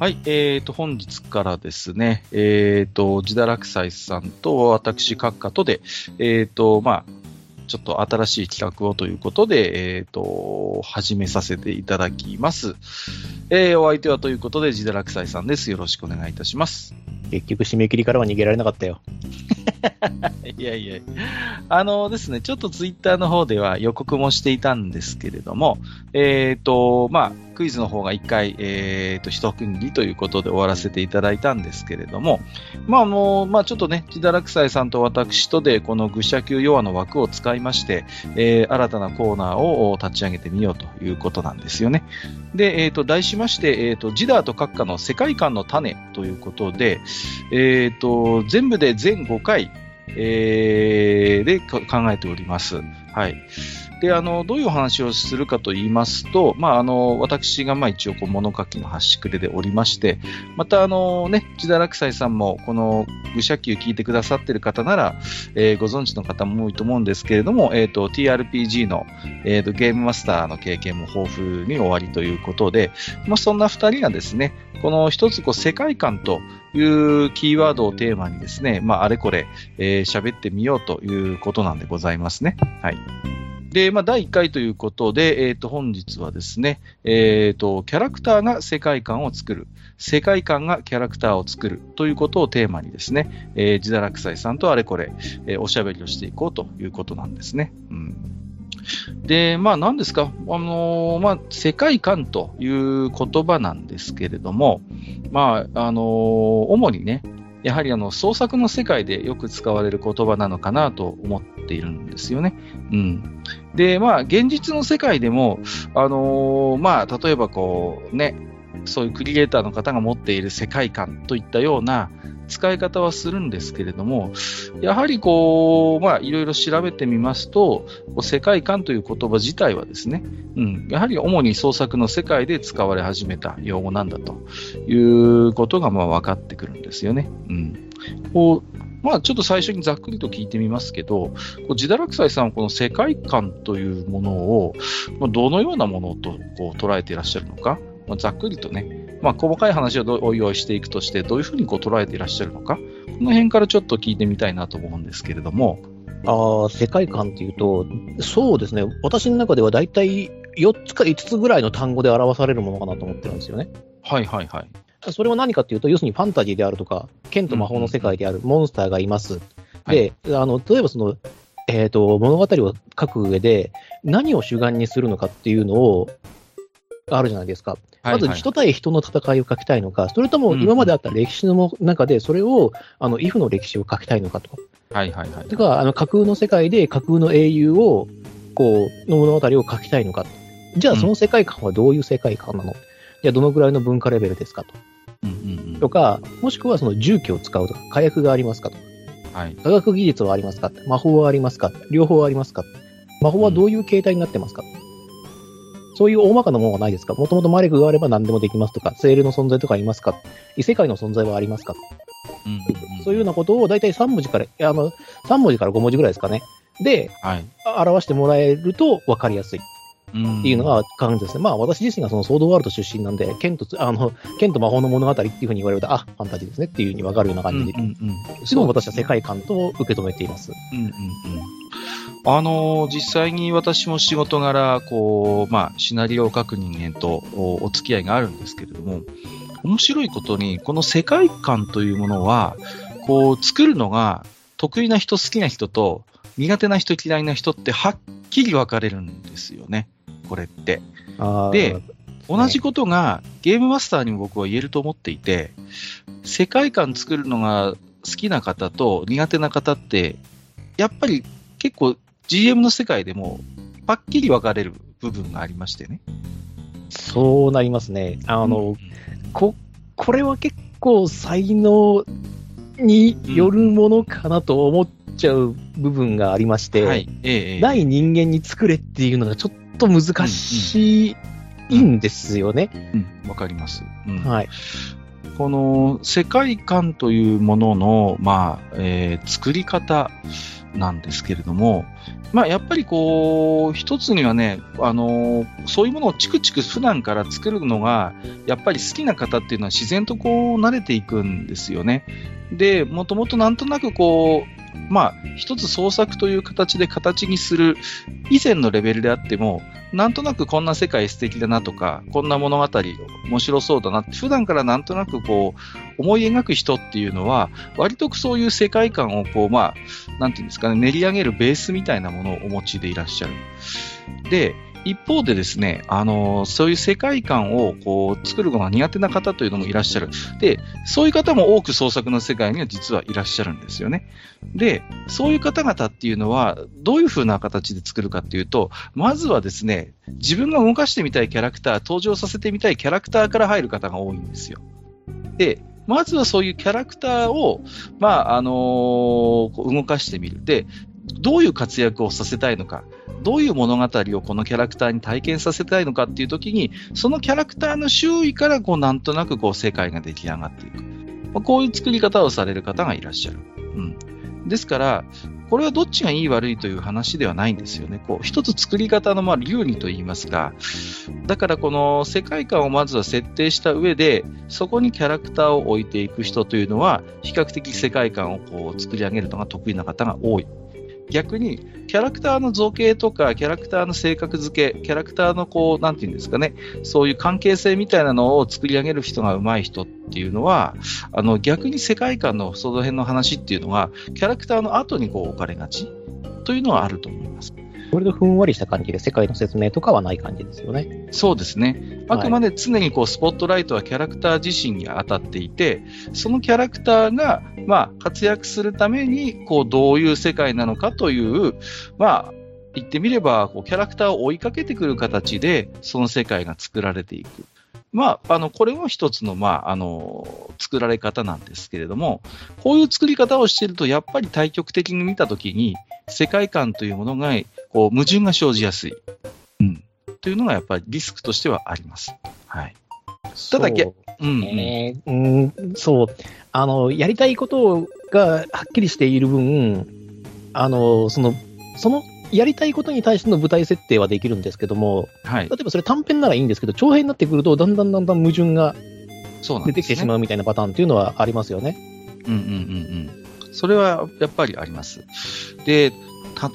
はい、えーと、本日からですね、えーと、自堕落斎さんと私、閣下とで、えーと、まあ、ちょっと新しい企画をということで、えーと、始めさせていただきます。えー、お相手はということで、自堕落斎さんです。よろしくお願いいたします。結局締め切りからは逃げられなかったよ。いやいや、あのですね、ちょっとツイッターの方では予告もしていたんですけれども、えっ、と、まあ、クイズの方が一回、えっ、と、一区切りということで終わらせていただいたんですけれども、まあ、あの、まあ、ちょっとね、自堕落斎さんと私とで、この愚者級弱の枠を使いまして、えー新たなコーナーを立ち上げてみようということなんですよね。で、えっ、と、題しまして、えっ、と、ジダーと閣下の世界観の種ということで、えっ、と、全部で全5回、えーで考えております。はい。で、あの、どういうお話をするかと言いますと、まあ、あの、私が、まあ、一応、こう、物書きの端くれでおりまして、また、あの、ね、自堕落斎さんも、この、愚者級聞いてくださっている方なら、えーご存知の方も多いと思うんですけれども、えっ、と、TRPG の、えっ、と、ゲームマスターの経験も豊富に終わりということで、まあ、そんな二人がですね、この一つ、こう、世界観というキーワードをテーマにですね、まあ、あれこれ、えー喋ってみようということなんでございますね。はい。で、まあ、第1回ということで、えっ、と、本日はですね、えっ、と、キャラクターが世界観を作る。世界観がキャラクターを作るということをテーマにですね、えー、自堕落斎さんとあれこれ、えーおしゃべりをしていこうということなんですね。うん。で、まあ何ですか、あのーまあ世界観という言葉なんですけれども、まあ、あのー主にね、やはりあの創作の世界でよく使われる言葉なのかなと思っているんですよね。うん。で、まあ、現実の世界でも、あのーまあ、例えばこう、ね、そういうクリエイターの方が持っている世界観といったような使い方はするんですけれども、やはりこう、まあ、いろいろ調べてみますと、世界観という言葉自体はですね、うん、やはり主に創作の世界で使われ始めた用語なんだということがまあ分かってくるんですよね。うん。こうまあちょっと最初にざっくりと聞いてみますけど、こう自堕落斎さんはこの世界観というものを、まどのようなものとこう捉えていらっしゃるのか、まあ、ざっくりとね、まあ細かい話をどおいおいしていくとして、どういうふうにこう捉えていらっしゃるのか、この辺からちょっと聞いてみたいなと思うんですけれども、ああ、世界観っていうと、そうですね、私の中では大体4つか5つぐらいの単語で表されるものかなと思ってるんですよね。はいはいはい。それは何かっていうと、要するにファンタジーであるとか、剣と魔法の世界であるモンスターがいます。で、あの、例えばその、えっ、と、物語を書く上で、何を主眼にするのかっていうのを、あるじゃないですか。まず人対人の戦いを書きたいのか、それとも今まであった歴史の中で、それを、あの、イフの歴史を書きたいのかと。はいはいはい。てか、あの、架空の世界で架空の英雄を、こう、の物語を書きたいのか。じゃあ、その世界観はどういう世界観なの、じゃあ、どのぐらいの文化レベルですかと。うんうんうんとか、もしくはその重機を使うとか、火薬がありますかと。はい。科学技術はありますか？魔法はありますか？両方ありますか？魔法はどういう形態になってますか、そういう大まかなものはないですか？もともと魔力があれば何でもできますとか、セールの存在とかいますか？異世界の存在はありますか？うんうんうん。そういうようなことを大体3文字から、あの、3文字から5文字ぐらいですかね。で、はい。表してもらえると分かりやすい。っっていうのが感じですね。まあ私自身がそのソードワールド出身なんで、剣とつ、あの、剣と魔法の物語っていうふうに言われると、あ、ファンタジーですねっていうふうに分かるような感じで、うんうんうん私は世界観と受け止めています。うんうんうんあのー実際に私も仕事柄、こう、まあ、シナリオを書く人間とおお付き合いがあるんですけれども、面白いことに、この世界観というものは、こう、作るのが得意な人、好きな人と、苦手な人、嫌いな人ってはっきり分かれるんですよね。これって。で、同じことがゲームマスターにも僕は言えると思っていて、世界観作るのが好きな方と苦手な方って、やっぱり結構 GM の世界でもパッキリ分かれる部分がありましてね。そうなりますね。あの、うんこ、これは結構才能によるものかなと思っちゃう部分がありまして、はい。ええええない人間に作れっていうのがちょっと難しいんですよね。うん、わかります。うんはい。この世界観というものの、まあ、えー作り方なんですけれども、まあ、やっぱりこう、一つにはね、あのーそういうものをチクチク普段から作るのが、やっぱり好きな方っていうのは自然とこう慣れていくんですよね。で、もともとなんとなくこう、まあ、一つ創作という形で形にする以前のレベルであっても、なんとなくこんな世界素敵だなとか、こんな物語面白そうだなって、普段からなんとなくこう、思い描く人っていうのは、割とそういう世界観をこう、まあ、なんていうんですかね、練り上げるベースみたいなものをお持ちでいらっしゃる。で、一方でですね、あのそういう世界観をこう作るのが苦手な方というのもいらっしゃる。で、そういう方も多く創作の世界には実はいらっしゃるんですよね。で、そういう方々っていうのは、どういう風な形で作るかっていうと、まずはですね、自分が動かしてみたいキャラクター、登場させてみたいキャラクターから入る方が多いんですよ。で、まずはそういうキャラクターを、まあ、あのー動かしてみる。で、どういう活躍をさせたいのか、どういう物語をこのキャラクターに体験させたいのかっていう時に、そのキャラクターの周囲からこうなんとなくこう世界が出来上がっていく。まあ、こういう作り方をされる方がいらっしゃる。うん。ですから、これはどっちがいい悪いという話ではないんですよね。こう、一つ作り方のまあ流儀と言いますか、だからこの世界観をまずは設定した上で、そこにキャラクターを置いていく人というのは、比較的世界観をこう作り上げるのが得意な方が多い。逆に、キャラクターの造形とか、キャラクターの性格付け、キャラクターのこう、なんていうんですかね、そういう関係性みたいなのを作り上げる人が上手い人っていうのは、あの、逆に世界観のその辺の話っていうのが、キャラクターの後にこう置かれがちというのはあると思います。割とふんわりした感じで世界の説明とかはない感じですよね。そうですね。あくまで常にこうスポットライトはキャラクター自身に当たっていて、そのキャラクターが、まあ、活躍するために、こう、どういう世界なのかという、まあ、言ってみれば、こう、キャラクターを追いかけてくる形で、その世界が作られていく。まあ、あの、これも一つの、まあ、あの、作られ方なんですけれども、こういう作り方をしていると、やっぱり対極的に見たときに、世界観というものが、こう、矛盾が生じやすい。うん。というのが、やっぱりリスクとしてはあります。はい。ただそううん、うん。えーうん、そう。あの、やりたいことがはっきりしている分、あの、その、その、やりたいことに対しての舞台設定はできるんですけども、はい例。えばそれ短編ならいいんですけど、長編になってくると、だんだんだんだん矛盾が。出てきてしまうみたいなパターンっていうのはありますよね。うんうんうんうん。それはやっぱりあります。で、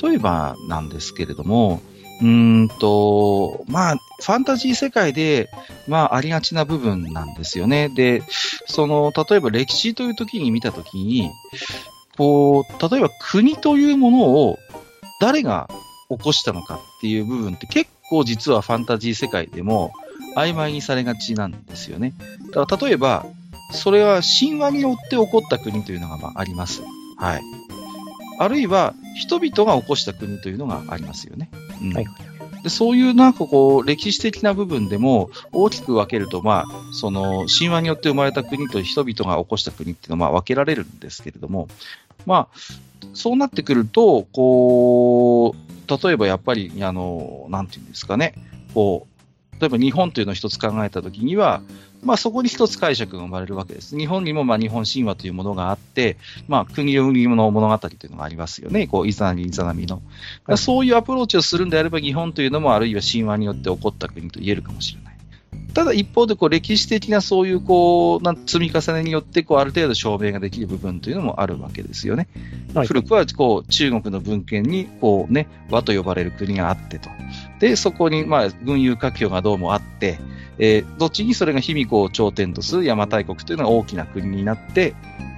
例えばなんですけれども、うんと、まあ、ファンタジー世界で、まあ、ありがちな部分なんですよね。で、その、例えば歴史という時に見た時に、こう、例えば国というものを誰が起こしたのかっていう部分って結構実はファンタジー世界でも曖昧にされがちなんですよね。だから例えば、それは神話によって起こった国というのがまああります。はい。あるいは、人々が起こした国というのがありますよね。うんはい。でそういうなんかこう、歴史的な部分でも大きく分けると、まあ、その、神話によって生まれた国と人々が起こした国っていうのはまあ分けられるんですけれども、まあ、そうなってくると、こう、例えばやっぱり、あの、なんていうんですかね、こう、例えば日本というのを一つ考えたときには、まあそこに一つ解釈が生まれるわけです。日本にもまあ日本神話というものがあって、まあ国を売りの物語というのがありますよね。こう、イザナミ、イザナミの。そういうアプローチをするんであれば日本というのもあるいは神話によって起こった国と言えるかもしれない。ただ一方でこう歴史的なそういうこうなん積み重ねによってこうある程度証明ができる部分というのもあるわけですよね。はい古くはこう中国の文献にこう、ね、和と呼ばれる国があってと。で、そこにまあ軍友割拠がどうもあって、えー後にそれが卑弥呼を頂点とする邪馬台国というのが大きな国になって、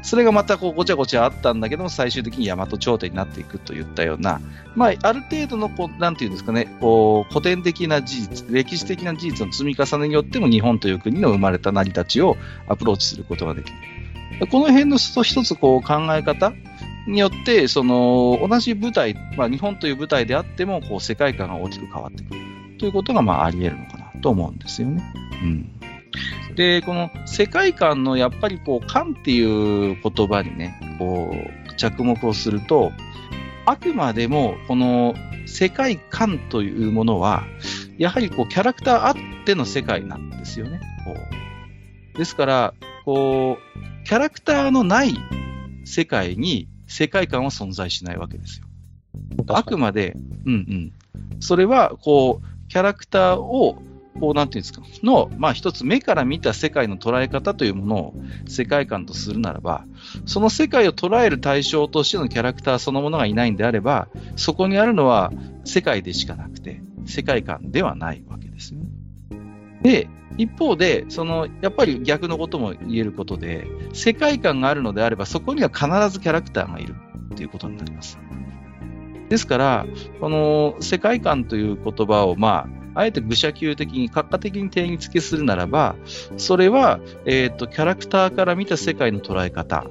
それがまたこうごちゃごちゃあったんだけども、最終的に大和朝廷になっていくといったような、まあ、ある程度のこう、なんていうんですかね、こう、古典的な事実、歴史的な事実の積み重ねによっても日本という国の生まれた成り立ちをアプローチすることができる。この辺の一つこう考え方によって、その、同じ舞台、まあ、日本という舞台であっても、こう、世界観が大きく変わってくる。ということが、まあ、あり得るのかなと思うんですよね。うん。で、この世界観のやっぱりこう、観っていう言葉にね、こう、着目をすると、あくまでもこの世界観というものは、やはりこう、キャラクターあっての世界なんですよね。こうですから、こう、キャラクターのない世界に世界観は存在しないわけですよ。あくまで、うんうん。それは、こう、キャラクターを、こう、なんていうんですか、の、まあ一つ目から見た世界の捉え方というものを世界観とするならば、その世界を捉える対象としてのキャラクターそのものがいないんであれば、そこにあるのは世界でしかなくて、世界観ではないわけですよね。で、一方で、その、やっぱり逆のことも言えることで、世界観があるのであれば、そこには必ずキャラクターがいるっていうことになります。ですから、この世界観という言葉を、まあ、あえて愚者級的に、閣下的に定義付けするならば、それは、えっ、と、キャラクターから見た世界の捉え方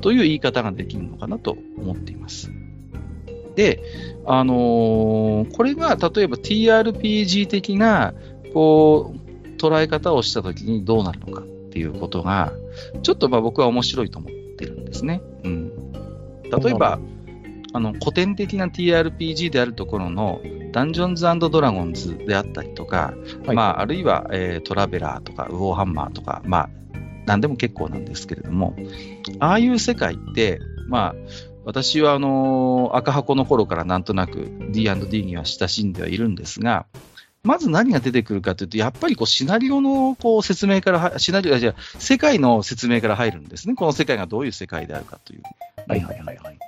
という言い方ができるのかなと思っています。で、あのーこれが例えば TRPG 的な、こう、捉え方をしたときにどうなるのかっていうことが、ちょっとまあ僕は面白いと思ってるんですね。うん。例えば、あの、古典的な TRPG であるところの、ダンジョンズドラゴンズであったりとか、はいまあ、あるいは、えートラベラーとか、ウォーハンマーとか、まあ、何でも結構なんですけれども、ああいう世界って、まあ、私はあのー赤箱の頃からなんとなく D&D には親しんではいるんですが、まず何が出てくるかというと、やっぱりこうシナリオのこう説明からは、シナリオ、あじゃあ世界の説明から入るんですね。この世界がどういう世界であるかという。はいはいはいはい。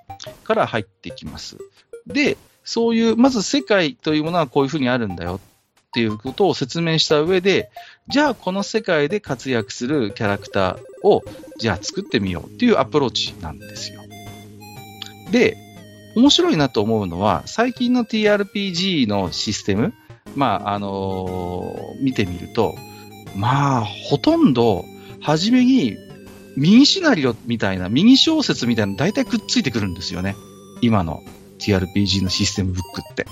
から入ってきます。で、そういう、まず世界というものはこういうふうにあるんだよっていうことを説明した上で、じゃあこの世界で活躍するキャラクターを、じゃあ作ってみようっていうアプローチなんですよ。で、面白いなと思うのは、最近の TRPG のシステム、まあ、あのー見てみると、まあ、ほとんど、初めに、ミニシナリオみたいな、ミニ小説みたいなの大体くっついてくるんですよね。今の TRPG のシステムブックって。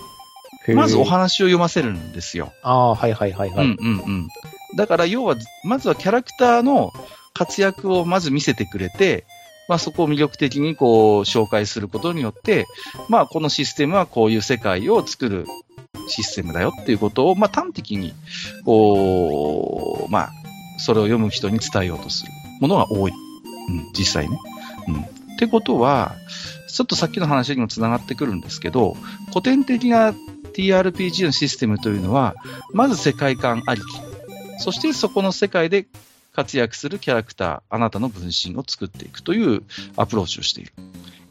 まずお話を読ませるんですよ。ああ、はいはいはいはい。うんうんうん。だから要は、まずはキャラクターの活躍をまず見せてくれて、まあそこを魅力的にこう紹介することによって、まあこのシステムはこういう世界を作るシステムだよっていうことを、まあ端的に、こう、まあ、それを読む人に伝えようとするものが多い。うん、実際ね。うん。ってことは、ちょっとさっきの話にもつながってくるんですけど、古典的な TRPG のシステムというのは、まず世界観ありき。そしてそこの世界で活躍するキャラクター、あなたの分身を作っていくというアプローチをしている。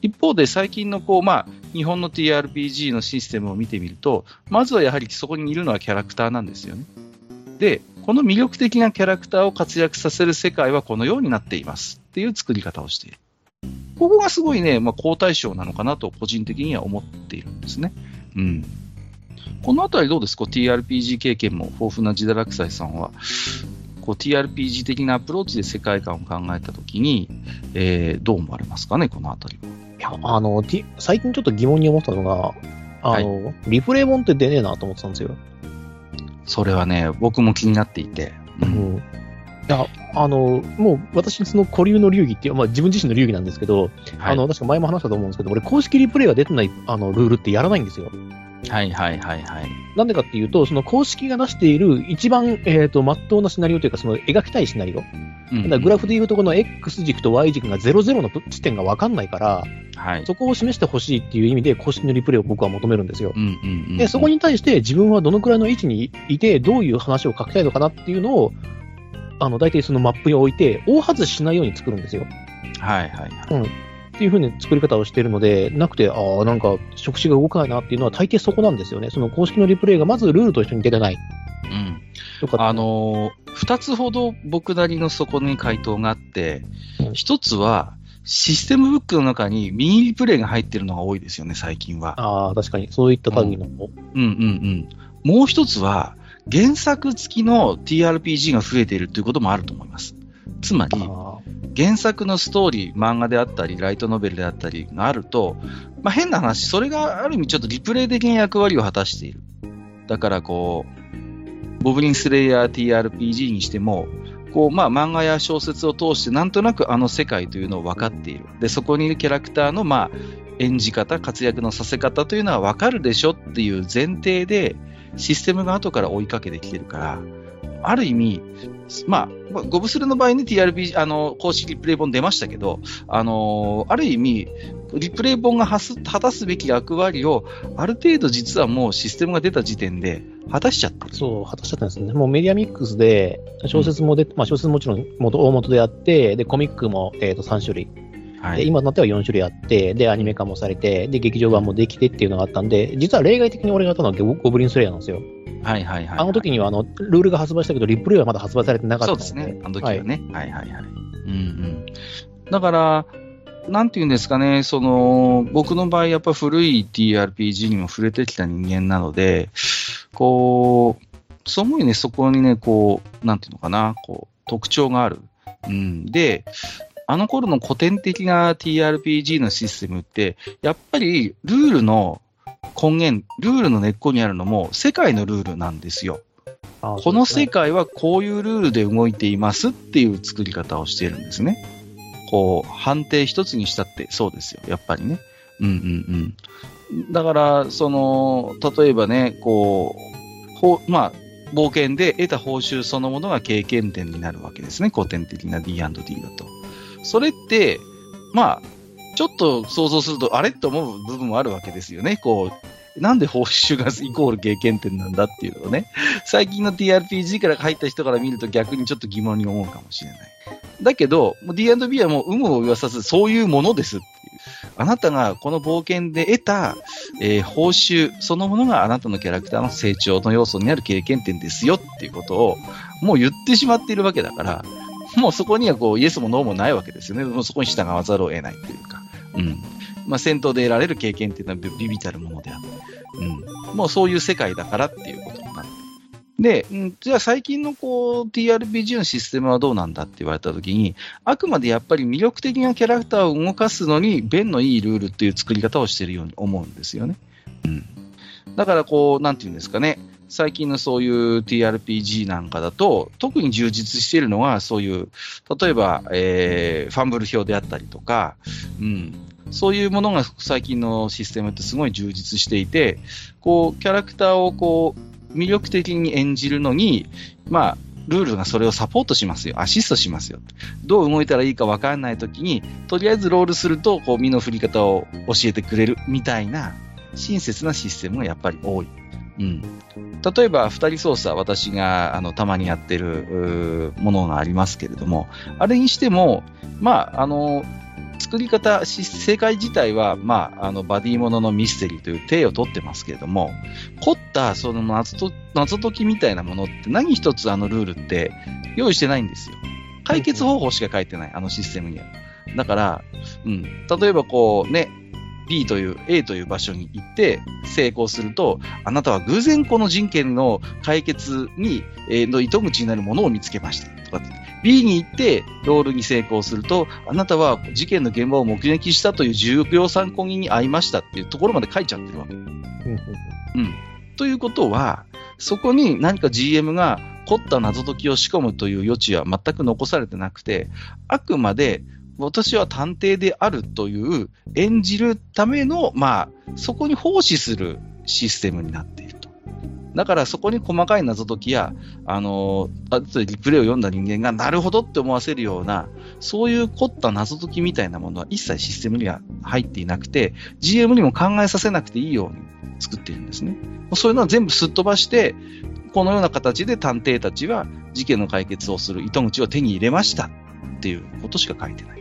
一方で最近のこう、まあ、日本の TRPG のシステムを見てみると、まずはやはりそこにいるのはキャラクターなんですよね。で、この魅力的なキャラクターを活躍させる世界はこのようになっていますっていう作り方をしている。ここがすごいね、まあ、好対象なのかなと個人的には思っているんですね。うん。このあたりどうですか ?TRPG 経験も豊富なジダラクサイさんは、こう TRPG 的なアプローチで世界観を考えたときに、えーどう思われますかね、このあたりは。いや、あの、T- 最近ちょっと疑問に思ったのが、あの、リプレイ本って出ねえなと思ってたんですよ。それはね、僕も気になっていて。ううんん。いや、あの、もう私、その固有の流儀っていう、まあ自分自身の流儀なんですけど、はいあの、確か前も話したと思うんですけど、俺公式リプレイが出てないあのルールってやらないんですよ。はいはいはいはい。なんでかっていうと、その公式が出している一番、えっ、と、真っ当なシナリオというか、その描きたいシナリオ。うんだグラフでいうとこの X 軸と Y 軸が00の地点がわかんないから、はい。そこを示してほしいっていう意味で公式のリプレイを僕は求めるんですよ。で、そこに対して自分はどのくらいの位置にいて、どういう話を書きたいのかなっていうのを、あの、大体そのマップに置いて、大外ししないように作るんですよ。はいはいはい。っていう風に作り方をしているので、なくて、ああ、なんか、触手が動かないなっていうのは大抵そこなんですよね。その公式のリプレイがまずルールと一緒に出てない。うん。とかあ、のー二つほど僕なりのそこに回答があってうん、一つは、システムブックの中にミニリプレイが入ってるのが多いですよね、最近は。ああ、確かに、そういった類の。うんうんうん。もう一つは、原作付きの TRPG が増えているということもあると思います。つまり、あ原作のストーリー、漫画であったり、ライトノベルであったりがあると、まあ、変な話、それがある意味ちょっとリプレイ的な役割を果たしている。だからこう、ボブリンスレイヤー TRPG にしても、こう、まあ、漫画や小説を通して、なんとなくあの世界というのを分かっている。で、そこにいるキャラクターの、まあ、演じ方、活躍のさせ方というのは分かるでしょっていう前提で、システムが後から追いかけてきてるから、ある意味、まあ、ゴブスルの場合ね、TRP、あの、公式リプレイ本出ましたけど、あのー、ある意味、リプレイ本が果たすべき役割を、ある程度実はもうシステムが出た時点で、果たしちゃったそう、果たしちゃったんですね。もうメディアミックスで、小説もで、うん、まあ小説もちろん元大元であって、で、コミックも、えっ、ー、と3種類。はい、で今となっては4種類あって、で、アニメ化もされて、で、劇場版もできてっていうのがあったんで、実は例外的に俺がやったのはゴブリンスレイヤーなんですよ。はいはいはい、あの時にはあの、ルールが発売したけど、リプレイはまだ発売されてなかったそうですね。あの時はね。はい、はい、はいはいうんうん。だから、なんていうんですかね、その、僕の場合、やっぱ古い TRPG にも触れてきた人間なので、こう、そう思うにね、そこにね、こう、なんていうのかな、こう、特徴がある。うん。で、あの頃の古典的な TRPG のシステムって、やっぱりルールの根源、ルールの根っこにあるのも世界のルールなんですよ。この世界はこういうルールで動いていますっていう作り方をしているんですね。こう、判定一つにしたってそうですよ。やっぱりね。うんうんうん。だから、その、例えばね、こう、ほまあ、冒険で得た報酬そのものが経験点になるわけですね。古典的な D&D だと。それって、まあ、ちょっと想像すると、あれって思う部分もあるわけですよね。こう、なんで報酬がイコール経験点なんだっていうのをね、最近の TRPG から入った人から見ると逆にちょっと疑問に思うかもしれない。だけど、D&B はもう有無を言わさず、そういうものですっていう。あなたがこの冒険で得た、えー、報酬そのものがあなたのキャラクターの成長の要素になる経験点ですよっていうことをもう言ってしまっているわけだから、もうそこにはこうイエスもノーもないわけですよね。もうそこに従わざるを得ないというか。うん。まあ、戦闘で得られる経験っていうのはビビたるものであって、うん。もうそういう世界だからっていうことになる。で、うん、じゃあ最近のこう TRPG のシステムはどうなんだって言われたときに、あくまでやっぱり魅力的なキャラクターを動かすのに、便のいいルールっていう作り方をしているように思うんですよね。うん。だからこう、なんていうんですかね。最近のそういう TRPG なんかだと、特に充実しているのが、そういう、例えば、えー、ファンブル表であったりとか、うん、そういうものが最近のシステムってすごい充実していて、こう、キャラクターをこう、魅力的に演じるのに、まあ、ルールがそれをサポートしますよ。アシストしますよ。どう動いたらいいかわかんないときに、とりあえずロールすると、こう、身の振り方を教えてくれるみたいな、親切なシステムがやっぱり多い。うん。例えば、二人操作、私が、あの、たまにやってる、ものがありますけれども、あれにしても、まあ、あの、作り方、正解自体は、まあ、あの、バディもののミステリーという体を取ってますけれども、凝った、その謎と、謎解きみたいなものって何一つあのルールって用意してないんですよ。解決方法しか書いてない、あのシステムには。だから、うん。例えばこうね、B という A という場所に行って成功すると、あなたは偶然この人権の解決に、えー、の糸口になるものを見つけました。とか B に行ってロールに成功すると、あなたは事件の現場を目撃したという重要参考人に会いましたっていうところまで書いちゃってるわけ。うん。ということは、そこに何か GM が凝った謎解きを仕込むという余地は全く残されてなくて、あくまで私は探偵であるという演じるための、まあ、そこに奉仕するシステムになっていると。だからそこに細かい謎解きや、あの、あとリプレイを読んだ人間がなるほどって思わせるような、そういう凝った謎解きみたいなものは一切システムには入っていなくて、GM にも考えさせなくていいように作っているんですね。そういうのは全部すっ飛ばして、このような形で探偵たちは事件の解決をする糸口を手に入れましたっていうことしか書いてない。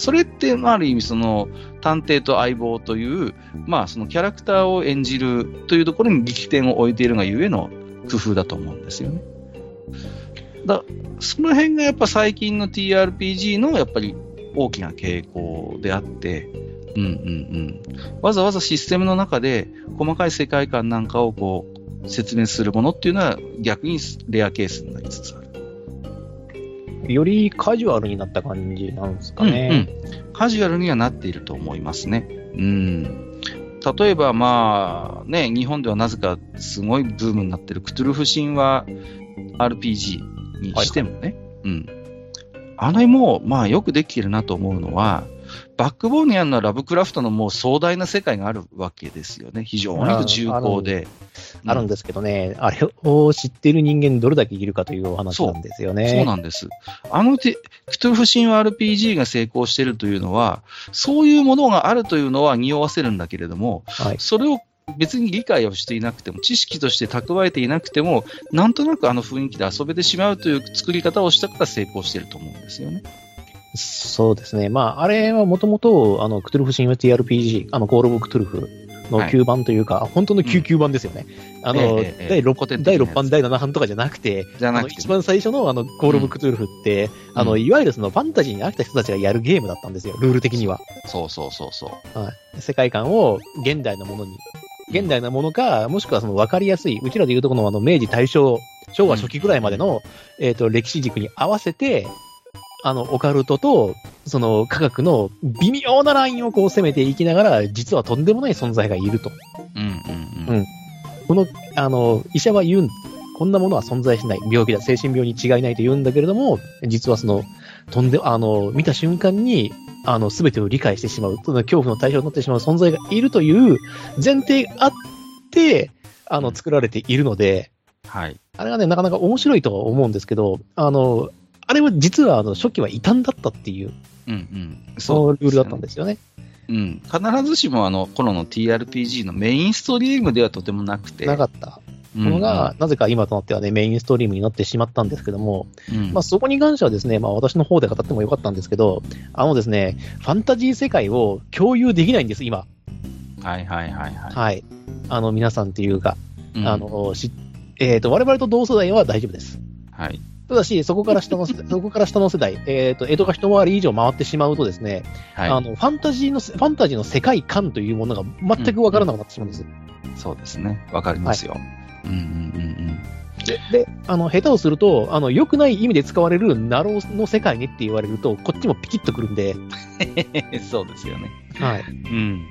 それって、ある意味、その、探偵と相棒という、まあ、そのキャラクターを演じるというところに力点を置いているがゆえの工夫だと思うんですよね。だその辺がやっぱ最近の TRPG のやっぱり大きな傾向であって、うんうんうん。わざわざシステムの中で細かい世界観なんかをこう説明するものっていうのは逆にレアケースになりつつある。よりカジュアルになった感じなんですかね。うんうん、カジュアルにはなっていると思いますね。うん。例えば、まあ、ね、日本ではなぜかすごいブームになってるクトゥルフ神話 RPG にしてもね、はい、うん。あれも、まあ、よくできてるなと思うのは、バックボーンにあるのはラブクラフトのもう壮大な世界があるわけですよね。非常に重厚で。あるんですけどね、あれを知っている人間どれだけいるかというお話なんですよね。そうなんです。あのクトゥルフ神話 RPG が成功しているというのは、そういうものがあるというのは匂わせるんだけれども、はい、それを別に理解をしていなくても、知識として蓄えていなくても、なんとなくあの雰囲気で遊べてしまうという作り方をしたから成功していると思うんですよね。そうですね。まあ、あれはもともと、あの、クトゥルフ神話 TRPG、あの、コールオブクトゥルフの旧版というか、はい、本当の旧旧版ですよね。うん、あの、えー、第 6, 第6番、第7版とかじゃなくて、じゃなくて一番最初のあの、コールオブクトゥルフって、うん、あの、いわゆるそのファンタジーに飽きた人たちがやるゲームだったんですよ、ルール的には。そうそうそうそう。はい。世界観を現代のものに現代のものか、もしくはその分かりやすい、うちらでいうとこのあの明治大正、昭和初期ぐらいまでの、うん、えっ、ー、と、歴史軸に合わせて、あの、オカルトと、その科学の微妙なラインをこう攻めていきながら、実はとんでもない存在がいると。うんうんうん。うん。この、あの、医者は言うん、こんなものは存在しない。病気だ、精神病に違いないと言うんだけれども、実はその、とんで、あの、見た瞬間に、あの、すべてを理解してしまう、その恐怖の対象になってしまう存在がいるという前提があって、あの、作られているので、はい。あれがね、なかなか面白いとは思うんですけど、あの、あれは実は、あの、初期は異端だったっていう、うんうん。そのルールだったんですよね。うん、必ずしもあの頃の TRPG のメインストリームではとてもなくて。なかった。ものが、なぜか今となってはね、メインストリームになってしまったんですけども、うん、まあそこに関してはですね、まあ私の方で語ってもよかったんですけど、あのですね、ファンタジー世界を共有できないんです、今。はいはいはいはい。はい。あの皆さんっていうか、うん、あの、しえっ、ー、と、我々と同世代は大丈夫です。はい。ただし、そこから下の、そこから下の世代、えっ、ー、と、江戸が一回り以上回ってしまうとですね、はい、あの、ファンタジーの、ファンタジーの世界観というものが全くわからなくなってしまうんです。うんうん、そうですね。わかりますよ。はいうんうんうんうんで、で、あの、下手をすると、あの、良くない意味で使われるナローの世界ねって言われると、こっちもピキッとくるんで。そうですよね。はい。うん。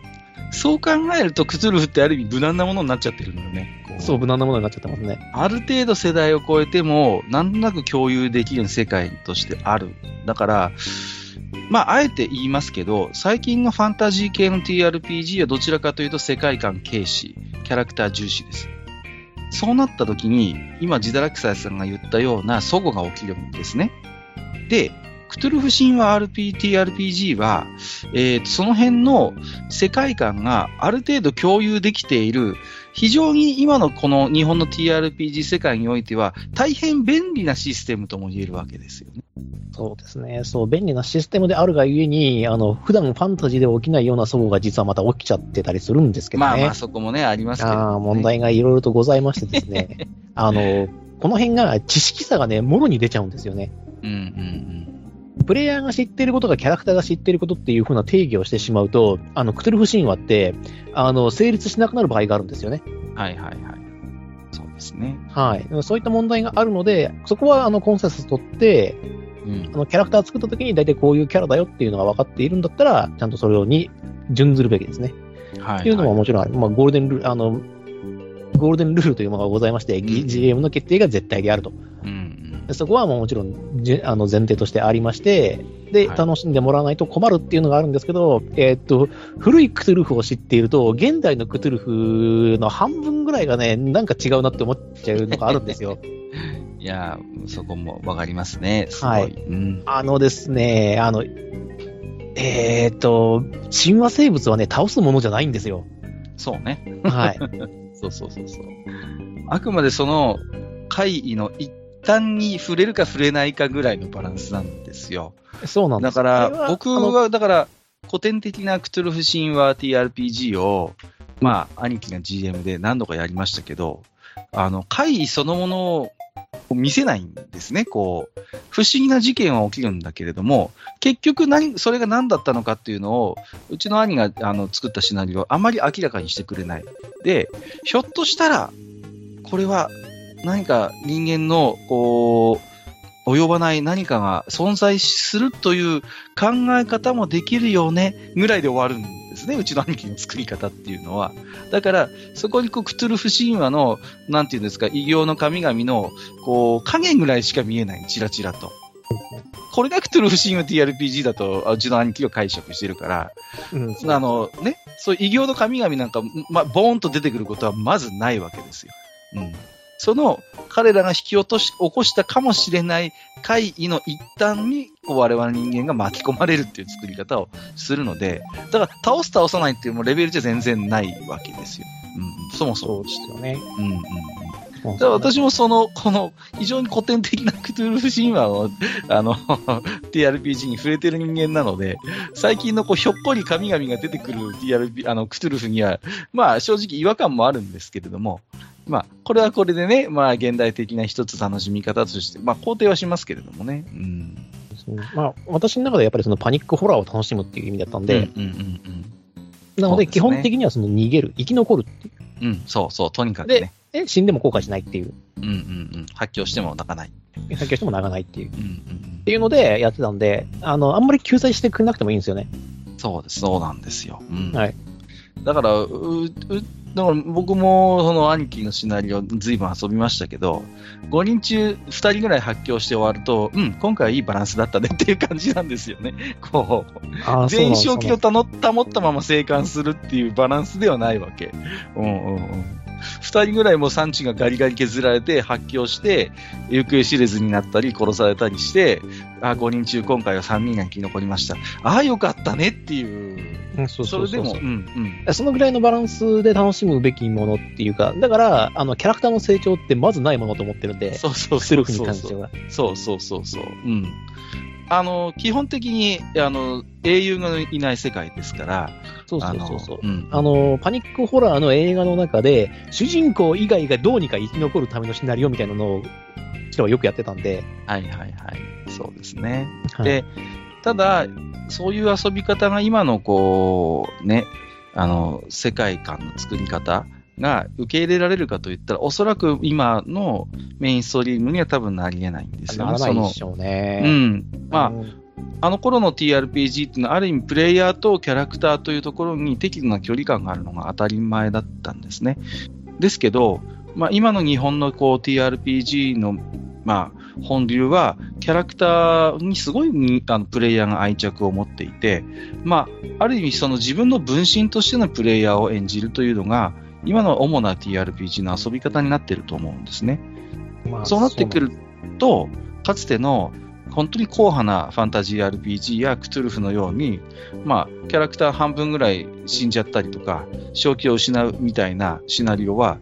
そう考えると、クツルフってある意味無難なものになっちゃってるんだよね。そう、無難なものになっちゃってますね。ある程度世代を超えても、なんとなく共有できる世界としてある。だから、まあ、あえて言いますけど、最近のファンタジー系の TRPG はどちらかというと世界観軽視、キャラクター重視です。そうなった時に、今、ジダラクサイさんが言ったような祖語が起きるんですね。で、クトゥルフ神話 RPT、RPG は、えー、その辺の世界観がある程度共有できている、非常に今のこの日本の TRPG 世界においては、大変便利なシステムとも言えるわけですよね。そうですね。そう、便利なシステムであるがゆえに、あの、普段ファンタジーで起きないような相互が実はまた起きちゃってたりするんですけどね。まあまあ、そこもね、ありますけど、ね、あ問題がいろいろとございましてですね。あの、この辺が知識差がね、もろに出ちゃうんですよね。うんうんうん。プレイヤーが知っていることがキャラクターが知っていることっていう風な定義をしてしまうと、あの、クトゥルフ神話って、あの、成立しなくなる場合があるんですよね。はいはいはい。そうですね。はい。そういった問題があるので、そこはあの、コンセンサス取って、うん、あのキャラクター作った時に大体こういうキャラだよっていうのが分かっているんだったら、ちゃんとそれに準ずるべきですね。はい、はい、っていうのももちろんある。まあ、ゴールデンルール、あの、ゴールデンルールというものがございまして、うん、GM の決定が絶対であると。うんそこはもちろんあの前提としてありまして、で、はい、楽しんでもらわないと困るっていうのがあるんですけど、えー、っと、古いクトゥルフを知っていると、現代のクトゥルフの半分ぐらいがね、なんか違うなって思っちゃうのがあるんですよ。いや、そこもわかりますね。すはい、うん。あのですね、あの、えー、っと、神話生物はね、倒すものじゃないんですよ。そうね。はい。そうそうそうそう。あくまでその、怪異の一端に触れるか触れないかぐらいのバランスなんですよ。そうなんだから、僕は、だから、古典的なクトゥルフ神話 TRPG を、まあ、兄貴が GM で何度かやりましたけど、あの、怪異そのものを見せないんですね。こう、不思議な事件は起きるんだけれども、結局何、それが何だったのかっていうのを、うちの兄があの作ったシナリオをあまり明らかにしてくれない。で、ひょっとしたら、これは何か人間の、こう、及ばない何かが存在するという考え方もできるよね、ぐらいで終わるんですね。うちの兄貴の作り方っていうのは。だから、そこにこう、クトゥルフ神話の、なんていうんですか、異形の神々の、こう、影ぐらいしか見えない、チラチラと。これがクトゥルフ神話 TRPG だと、あうちの兄貴は解釈してるから、うん、あのね、そういう異形の神々なんか、ま、ボーンと出てくることはまずないわけですよ。うん。その、彼らが引き落とし、起こしたかもしれない怪異の一端に、我々人間が巻き込まれるっていう作り方をするので、だから倒す倒さないっていうもうレベルじゃ全然ないわけですよ。うん、そもそもそうで。すよね。うんうんうん。そうだから私もその、この、非常に古典的なクトゥルフ神話を、あの、TRPG に触れてる人間なので、最近のこう、ひょっこり神々が出てくる TRP、あの、クトゥルフには、まあ、正直違和感もあるんですけれども、まあ、これはこれでね、まあ、現代的な一つ楽しみ方として、まあ、肯定はしますけれどもね。うん。まあ、私の中でやっぱりそのパニックホラーを楽しむっていう意味だったんで、うんうんうんなので基本的にはその逃げる、生き残るっていう。うん。うん、そうそう、とにかくね。で、死んでも後悔しないっていう。うんうんうん。発狂しても泣かない。先をしても泣かないっていう。っうんうんうん。ていうのでやってたんで、あの、あんまり救済してくれなくてもいいんですよね。そうです、そうなんですよ。うん。はい。だから、う、う、だから僕もその兄貴のシナリオずいぶん遊びましたけど、5人中2人ぐらい発狂して終わると、うん、今回はいいバランスだったねっていう感じなんですよね。こう、あ全員正気を保保ったまま生還するっていうバランスではないわけ。うんうんうん。二人ぐらいもう産地がガリガリ削られて発狂して、行方知れずになったり殺されたりして、あ、5人中今回は3人が生き残りました。ああ、よかったねっていう。うんそうそうそうそれでも、うんうん。そのぐらいのバランスで楽しむべきものっていうか、だから、あの、キャラクターの成長ってまずないものと思ってるんで、そうそうそうそう。そうそうそうそう。うん。あの、基本的に、あの、英雄がいない世界ですから、そうそあのうそうそう。うん。あの、パニックホラーの映画の中で、主人公以外がどうにか生き残るためのシナリオみたいなのを、人はよくやってたんで、はいはいはい。そうですね。はいで、ただ、そういう遊び方が今のこう、ね、あの、世界観の作り方が受け入れられるかといったら、おそらく今のメインストリームには多分なり得ないんですよね。ならないでしょうね。うん。まあ、うんあの頃の TRPG っていうのは、ある意味プレイヤーとキャラクターというところに適度な距離感があるのが当たり前だったんですね。ですけど、まあ、今の日本のこう TRPG の、まあ、本流は、キャラクターにすごいにあのプレイヤーが愛着を持っていて、まあ、ある意味その自分の分身としてのプレイヤーを演じるというのが、今の主な TRPG の遊び方になっていると思うんですね。まあそうなってくると、かつての本当に硬派なファンタジー RPG やクトゥルフのように、まあ、キャラクター半分ぐらい死んじゃったりとか、正気を失うみたいなシナリオは、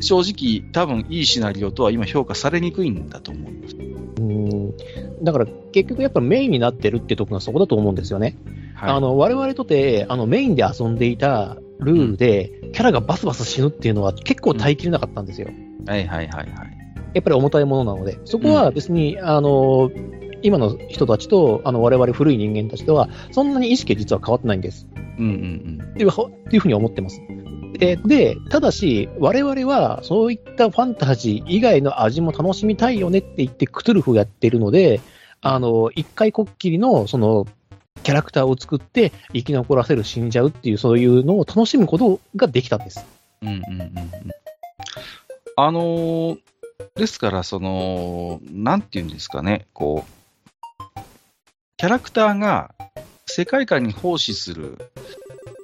正直多分いいシナリオとは今評価されにくいんだと思います。うんだから結局やっぱメインになってるってとこがそこだと思うんですよね。はい。あの我々とてあのメインで遊んでいたルールで、キャラがバスバス死ぬっていうのは結構耐えきれなかったんですよ。はいはいはいはい。やっぱり重たいものなので、そこは別に、あの今の人たちとあの我々古い人間たちとは、そんなに意識は実は変わってないんです。うんうんっていうっていうふうに思ってます。で、でただし、我々はそういったファンタジー以外の味も楽しみたいよねって言って、クトゥルフをやってるので、あの、一回こっきりの、その、キャラクターを作って生き残らせる、死んじゃうっていう、そういうのを楽しむことができたんです。うん。うんうんうんうん。あのーですから、その、なんていうんですかね、こう、キャラクターが世界観に奉仕する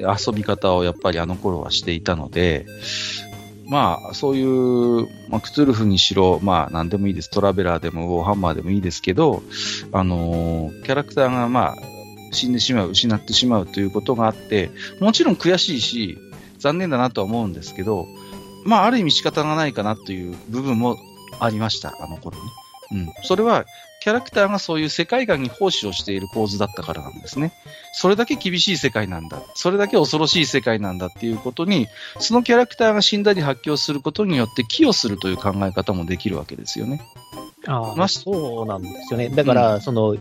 遊び方をやっぱりあの頃はしていたので、まあ、そういう、まあ、クトゥルフにしろ、まあ、なんでもいいです。トラベラーでも、ウォーハンマーでもいいですけど、あのーキャラクターが、まあ、死んでしまう、失ってしまうということがあって、もちろん悔しいし、残念だなとは思うんですけど、まあ、ある意味仕方がないかなという部分もありました、あの頃ね。うん。それは、キャラクターがそういう世界観に奉仕をしている構図だったからなんですね。それだけ厳しい世界なんだ。それだけ恐ろしい世界なんだっていうことに、そのキャラクターが死んだり発狂することによって寄与するという考え方もできるわけですよね。あましそうなんですよね。だから、その、い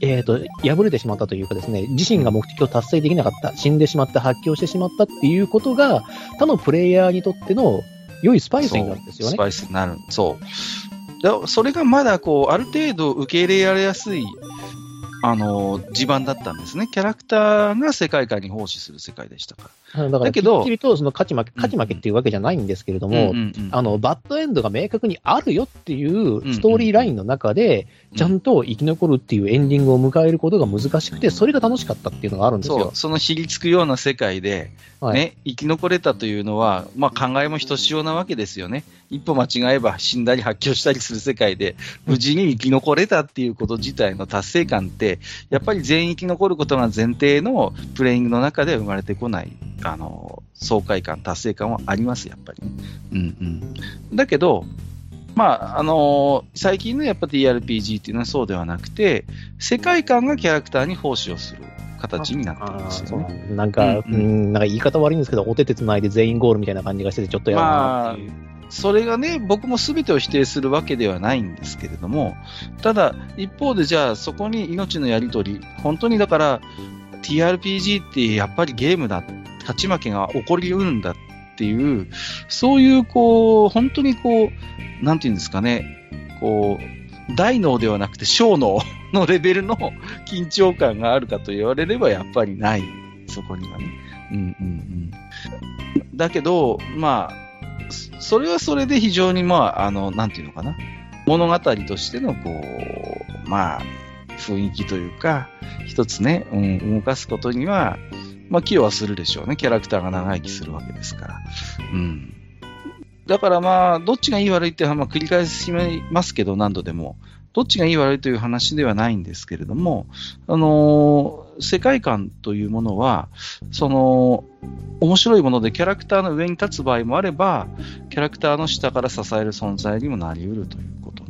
えっ、と、敗れてしまったというかですね、自身が目的を達成できなかった、死んでしまった、発狂してしまったっていうことが、他のプレイヤーにとっての良いスパイスになるんですよね。スパイスになる。そう。だそれがまだこう、ある程度受け入れられやすい、あの、地盤だったんですね。キャラクターが世界観に奉仕する世界でしたから。だから、だけどきっちりとその勝ち負け、勝ち負けっていうわけじゃないんですけれども、あの、バッドエンドが明確にあるよっていうストーリーラインの中で、うんちゃんと生き残るっていうエンディングを迎えることが難しくて、それが楽しかったっていうのがあるんですよそう、。そのひりつくような世界で、はいね、生き残れたというのは、まあ考えもひとしおなわけですよね。一歩間違えば死んだり発狂したりする世界で、無事に生き残れたっていうこと自体の達成感って、やっぱり全員生き残ることが前提のプレイングの中では生まれてこない、あの、爽快感、達成感はあります、やっぱりね。うんうん。だけど、まあ、あの最近のやっぱ TRPG っていうのはそうではなくて、世界観がキャラクターに奉仕をする形になってるんですよね。なんか、ううんん、なんか言い方悪いんですけど、お手手つないで全員ゴールみたいな感じがしてて、ちょっとやだなっていう。それがね、僕も全てを否定するわけではないんですけれども、ただ、一方でじゃあそこに命のやり取り、本当にだから TRPG ってやっぱりゲームだ、勝ち負けが起こりうるんだっっていう、そういうこう、本当にこう、なんていうんですかね、こう、大脳ではなくて小脳のレベルの緊張感があるかと言われればやっぱりない、そこにはね。うんうんうん。だけど、まあ、それはそれで非常に、まあ、あの、なんていうのかな。物語としての、こう、まあ、雰囲気というか、一つね、うん、動かすことには、まあ、寄与はするでしょうね。キャラクターが長生きするわけですから。うん。だからまあ、どっちがいい悪いっては、まあ、繰り返しますけど、何度でも。どっちがいい悪いという話ではないんですけれども、あのー世界観というものは、その、面白いものでキャラクターの上に立つ場合もあれば、キャラクターの下から支える存在にもなり得るということ。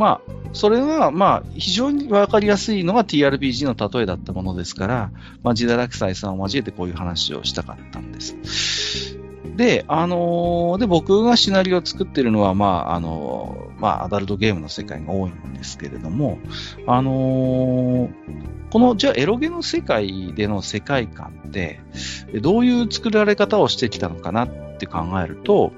まあ、それは、まあ、非常にわかりやすいのが TRPG の例えだったものですから、まあ、ジダラクサイさんを交えてこういう話をしたかったんです。で、あのーで、僕がシナリオを作ってるのは、まあ、あのーまあ、アダルトゲームの世界が多いんですけれども、あのーこの、じゃあ、エロゲの世界での世界観って、どういう作られ方をしてきたのかなって考えると、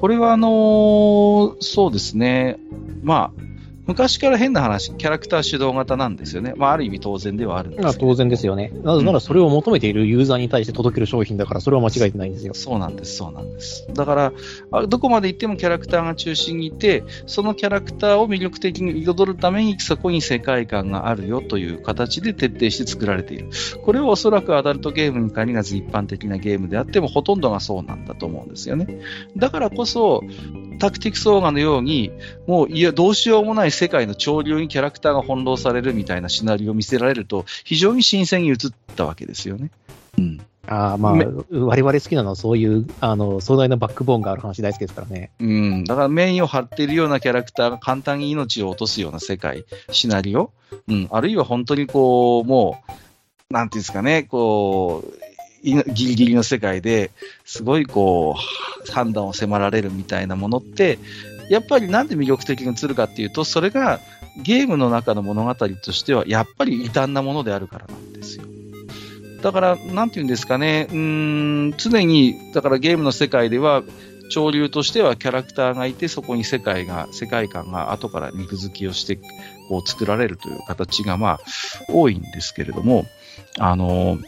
これはあのそうですね、まあ、昔から変な話、キャラクター主導型なんですよね。まあ、ある意味当然ではあるんです当然ですよね。なぜならそれを求めているユーザーに対して届ける商品だから、それは間違えてないんですよ。そうなんです、そうなんです。だから、あどこまで行ってもキャラクターが中心にいて、そのキャラクターを魅力的に彩るために、そこに世界観があるよという形で徹底して作られている。これはおそらくアダルトゲームに限らず一般的なゲームであっても、ほとんどがそうなんだと思うんですよね。だからこそ、タクティクスオーガのように、もう、いや、どうしようもない世界の潮流にキャラクターが翻弄されるみたいなシナリオを見せられると、非常に新鮮に映ったわけですよね。うん。ああ、まあめ、我々好きなのはそういう、あの、壮大なバックボーンがある話大好きですからね。うん。だからメインを張っているようなキャラクターが簡単に命を落とすような世界、シナリオ。うん。あるいは本当にこう、もう、なんていうんですかね、こう、いギリギリの世界ですごいこう、判断を迫られるみたいなものって、やっぱりなんで魅力的に映るかっていうと、それがゲームの中の物語としては、やっぱり異端なものであるからなんですよ。だから、なんていうんですかね、うん、常に、だからゲームの世界では、潮流としてはキャラクターがいて、そこに世界が、世界観が後から肉付きをして、こう作られるという形が、まあ、多いんですけれども、あの、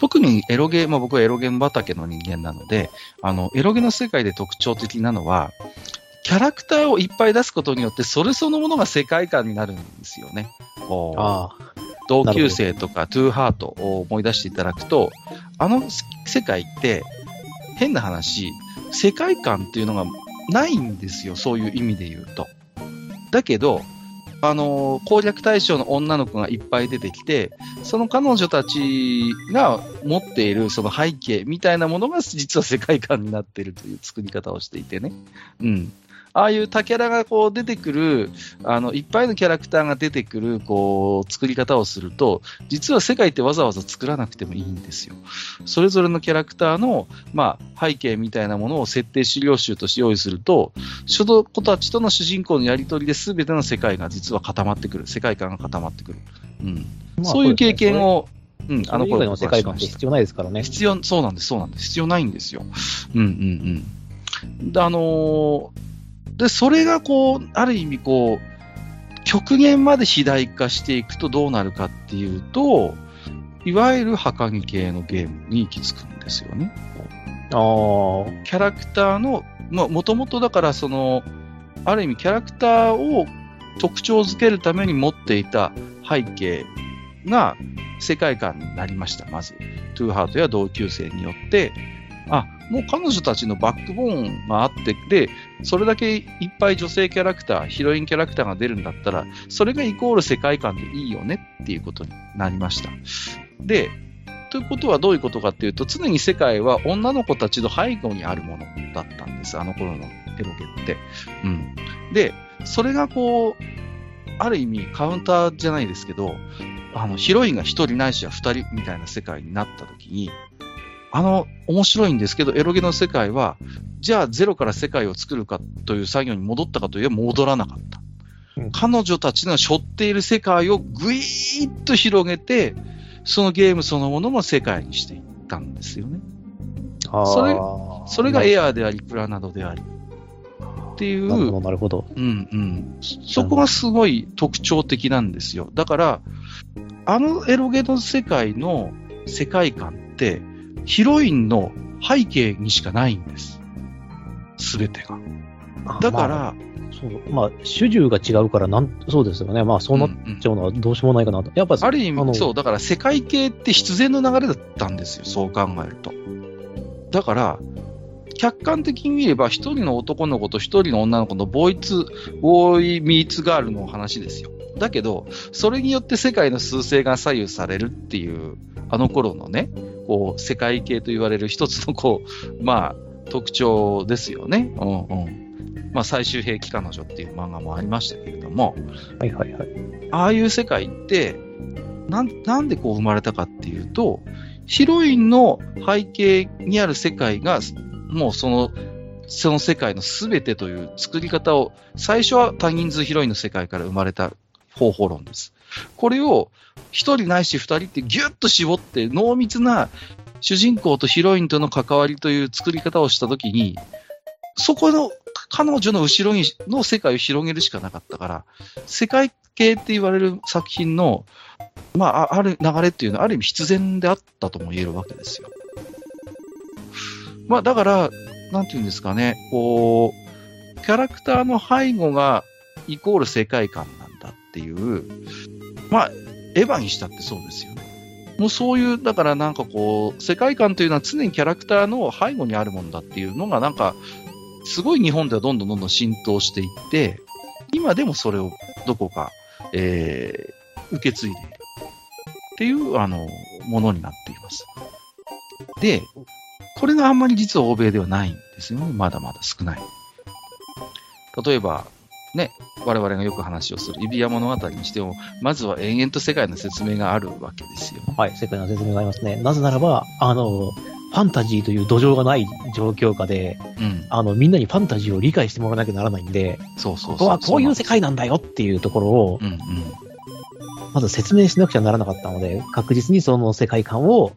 特にエロゲー、まあ僕はエロゲーム畑の人間なので、あの、エロゲの世界で特徴的なのは、キャラクターをいっぱい出すことによって、それそのものが世界観になるんですよね。同級生とかトゥーハートを思い出していただくと、あの世界って、変な話、世界観っていうのがないんですよ、そういう意味で言うと。だけど、あの攻略対象の女の子がいっぱい出てきて、その彼女たちが持っているその背景みたいなものが実は世界観になっているという作り方をしていてね。うん。ああいう他キャラがこう出てくる、あの、いっぱいのキャラクターが出てくる、こう、作り方をすると、実は世界ってわざわざ作らなくてもいいんですよ。それぞれのキャラクターの、まあ、背景みたいなものを設定資料集として用意すると、その子たちとの主人公のやりとりで全ての世界が実は固まってくる。世界観が固まってくる。うん。まあそういう経験を、うん、あの以外の世界観って必要ないですからね。必要、そうなんです、そうなんです。必要ないんですよ。うんうんうん。で、あのーで、それがこう、ある意味こう、極限まで肥大化していくとどうなるかっていうと、いわゆる墓木系のゲームに行き着くんですよね。ああ。キャラクターの、まあ、もともとだからその、ある意味キャラクターを特徴づけるために持っていた背景が世界観になりました、まず。トゥーハートや同級生によって、あ、もう彼女たちのバックボーンがあって、で、それだけいっぱい女性キャラクター、ヒロインキャラクターが出るんだったら、それがイコール世界観でいいよねっていうことになりました。で、ということはどういうことかっていうと、常に世界は女の子たちの背後にあるものだったんです、あの頃のエロゲって。うん。で、それがこう、ある意味カウンターじゃないですけど、あの、ヒロインが一人ないしは二人みたいな世界になった時に、あの、面白いんですけど、エロゲの世界は、じゃあゼロから世界を作るかという作業に戻ったかといえば戻らなかった。うん彼女たちの背負っている世界をぐいーっと広げて、そのゲームそのものも世界にしていったんですよね。それそれがエアーであり、プラなどであり。っていう、なるほど。うんうん。そこがすごい特徴的なんですよ。だから、あのエロゲの世界の世界観って、ヒロインの背景にしかないんです。すべてが。だから、まあ、そう、まあ、主従が違うから、なん、そうですよね。まあ、そうなっうんうんちゃうのはどうしようもないかなと。やっぱ、ある意味、そう、だから世界系って必然の流れだったんですよ、そう考えると。だから、客観的に見れば、一人の男の子と一人の女の子のボーイツ、ボーイミーツガールの話ですよ。だけど、それによって世界の数勢が左右されるっていう、あの頃のね、こう、世界系と言われる一つのこう、まあ、特徴ですよね。うんうん。まあ、最終兵器彼女っていう漫画もありましたけれども、はいはいはい。ああいう世界って、なん、なんでこう生まれたかっていうと、ヒロインの背景にある世界が、もうその、その世界の全てという作り方を、最初は多人数ヒロインの世界から生まれた方法論です。これを一人ないし二人ってギュッと絞って濃密な主人公とヒロインとの関わりという作り方をしたときに、そこの彼女の後ろにの世界を広げるしかなかったから、世界系って言われる作品の、まあ、ある流れっていうのはある意味必然であったとも言えるわけですよ。まあ、だから、なんていうんですかね、こう、キャラクターの背後がイコール世界観なんだっていう、まあ、エヴァにしたってそうですよね。もうそういう、だからなんかこう、世界観というのは常にキャラクターの背後にあるもんだっていうのがなんか、すごい日本ではどんどんどんどん浸透していって、今でもそれをどこか、えー、受け継いでいるっていう、あの、ものになっています。で、これがあんまり実は欧米ではないんですよね。まだまだ少ない。例えば、ね、我々がよく話をする指輪物語にしても、まずは延々と世界の説明があるわけですよ。はい、世界の説明がありますね。なぜならば、あの、ファンタジーという土壌がない状況下で、うん。あの、みんなにファンタジーを理解してもらわなきゃならないんで、そうそうそう。ここはこういう世界なんだよっていうところを、うんうん。まず説明しなくちゃならなかったので、確実にその世界観を、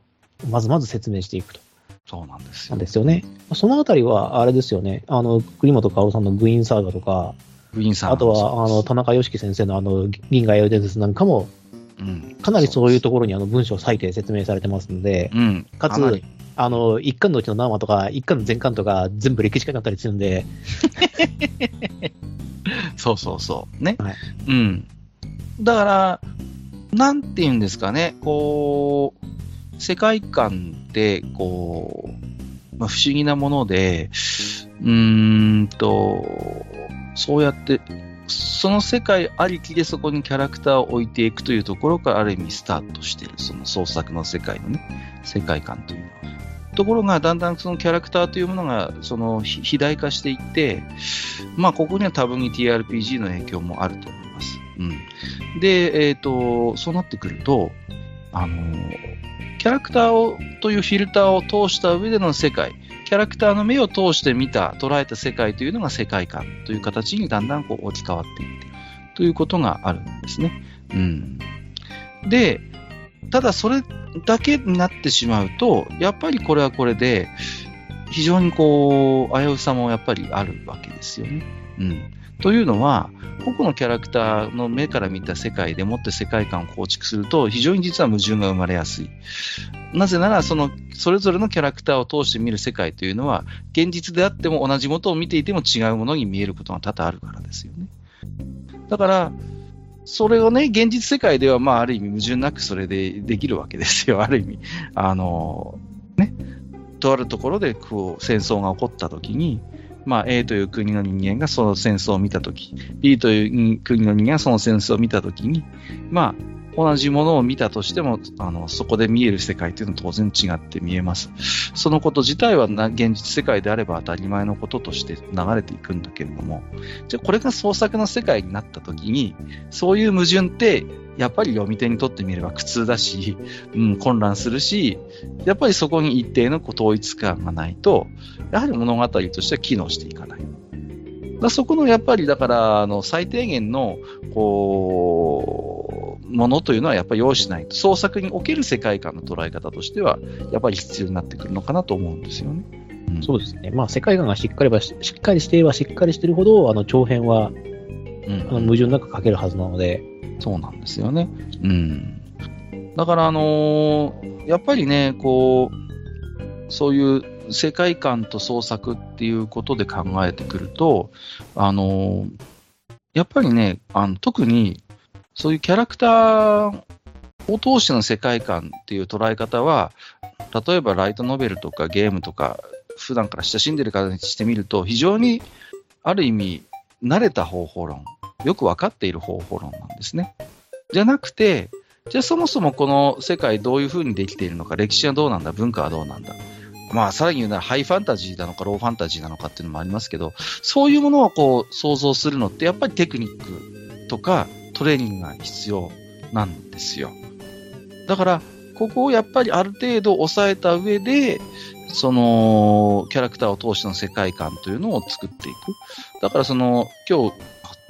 まずまず説明していくと。そうなんですよ。ですよね。そのあたりは、あれですよね。あの、栗本薫さんの部員サーガとか、ウィンさんあとは、あの、田中良樹先生のあの、銀河英雄伝説なんかも、うん、かなりそういうところにあの文章を割いて説明されてますので、うん。かつ、あの、一巻のうちの何話とか、一巻の全巻とか、全部歴史家になったりするんで、そうそうそう。ね。はいうん。だから、なんて言うんですかね、こう、世界観って、こう、まあ、不思議なもので、うーんと、そうやって、その世界ありきでそこにキャラクターを置いていくというところからある意味スタートしている、その創作の世界のね、世界観という。ところが、だんだんそのキャラクターというものが、その、肥大化していって、まあ、ここには多分に TRPG の影響もあると思います。うん。で、えっ、と、そうなってくると、あのキャラクターを、というフィルターを通した上での世界、キャラクターの目を通して見た、捉えた世界というのが世界観という形にだんだんこう置き換わっていってということがあるんですね。うん。で、ただそれだけになってしまうと、やっぱりこれはこれで、非常にこう、危うさもやっぱりあるわけですよね。うん。というのは、個々のキャラクターの目から見た世界でもって世界観を構築すると、非常に実は矛盾が生まれやすい。なぜなら、その、それぞれのキャラクターを通して見る世界というのは、現実であっても同じものを見ていても違うものに見えることが多々あるからですよね。だから、それをね、現実世界では、まあ、ある意味矛盾なくそれでできるわけですよ。ある意味。あの、ね、とあるところで、こう、戦争が起こった時に、まあ、A という国の人間がその戦争を見たとき、B という国の人間がその戦争を見たときに、まあ、同じものを見たとしても、あの、そこで見える世界というのは当然違って見えます。そのこと自体は現実世界であれば当たり前のこととして流れていくんだけれども、じゃあこれが創作の世界になったときに、そういう矛盾ってやっぱり読み手にとってみれば苦痛だし、うん、混乱するし、やっぱりそこに一定の統一感がないと、やはり物語としては機能していかない。だそこのやっぱりだからあの最低限のこうものというのはやっぱり用意しないと創作における世界観の捉え方としてはやっぱり必要になってくるのかなと思うんですよね。うん、そうですね。まあ世界観がしっかりばしっかりしていればしっかりしているほどあの長編は、うん、あの矛盾なく書けるはずなので。そうなんですよね。うん。だからあのー、やっぱりね、こう、そういう世界観と創作っていうことで考えてくると、あの、やっぱりね、あの特にそういうキャラクターを通しての世界観っていう捉え方は、例えばライトノベルとかゲームとか、普段から親しんでる方にしてみると、非常にある意味、慣れた方法論、よく分かっている方法論なんですね。じゃなくて、じゃあそもそもこの世界どういうふうにできているのか、歴史はどうなんだ、文化はどうなんだ。まあ、さらに言うならハイファンタジーなのかローファンタジーなのかっていうのもありますけど、そういうものをこう想像するのってやっぱりテクニックとかトレーニングが必要なんですよ。だから、ここをやっぱりある程度抑えた上で、その、キャラクターを通しての世界観というのを作っていく。だからその、今日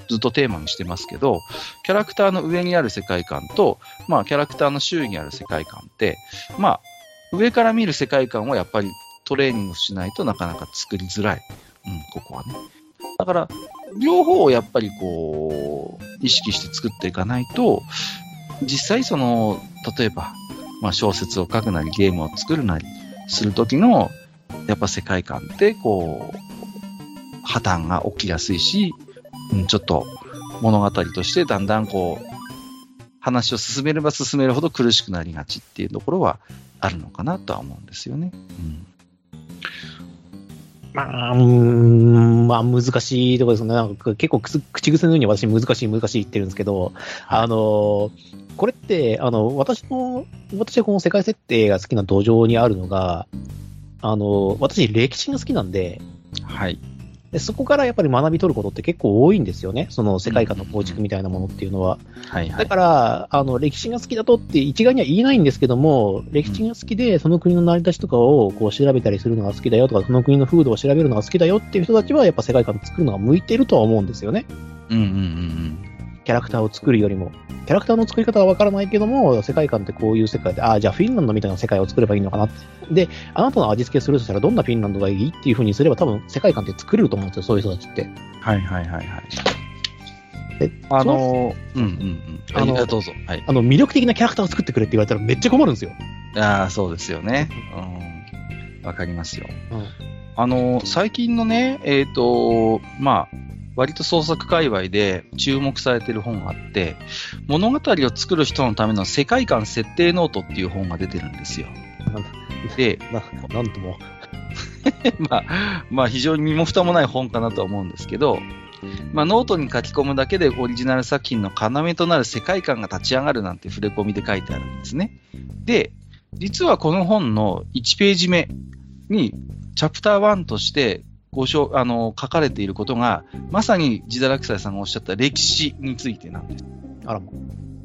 ずっとテーマにしてますけど、キャラクターの上にある世界観と、まあ、キャラクターの周囲にある世界観って、まあ、上から見る世界観をやっぱりトレーニングしないとなかなか作りづらい。うん、ここはね。だから、両方をやっぱりこう、意識して作っていかないと、実際その、例えば、まあ小説を書くなり、ゲームを作るなりするときの、やっぱ世界観ってこう、破綻が起きやすいし、うん、ちょっと物語としてだんだんこう、話を進めれば進めるほど苦しくなりがちっていうところはあるのかなとは思うんですよね。うんまあ、うん、まあ、難しいところですね。なんか結構口癖のように私難しい難しい言ってるんですけど、はい、あの、これって、あの、私の、私はこの世界設定が好きな土壌にあるのが、あの、私歴史が好きなんで、はい。でそこからやっぱり学び取ることって結構多いんですよね。その世界観の構築みたいなものっていうのは。はいはい、だから、あの、歴史が好きだとって一概には言えないんですけども、歴史が好きでその国の成り立ちとかをこう調べたりするのが好きだよとか、その国の風土を調べるのが好きだよっていう人たちはやっぱ世界観作るのが向いてるとは思うんですよね。うんうんうんうん。キャラクターを作るよりも。キャラクターの作り方はわからないけども、世界観ってこういう世界で、ああ、じゃあフィンランドみたいな世界を作ればいいのかな。で、あなたの味付けするとしたらどんなフィンランドがいいっていうふうにすれば多分世界観って作れると思うんですよ、そういう人たちって。はいはいはいはい。え、あのー、うんうんうん。あの、どうぞ。はい。あの、魅力的なキャラクターを作ってくれって言われたらめっちゃ困るんですよ。ああ、そうですよね。うん。わかりますよ。うん。あのー、最近のね、えっ、ー、と、まあ、割と創作界隈で注目されてる本があって、物語を作る人のための世界観設定ノートっていう本が出てるんですよ。で、ななんとも。まあ、まあ非常に身も蓋もない本かなとは思うんですけど、まあ、ノートに書き込むだけでオリジナル作品の要となる世界観が立ち上がるなんて触れ込みで書いてあるんですね。で、実はこの本の1ページ目に、チャプター1としてごしょあの書かれていることが、まさに自堕落斎さんがおっしゃった歴史についてなんです。あらま。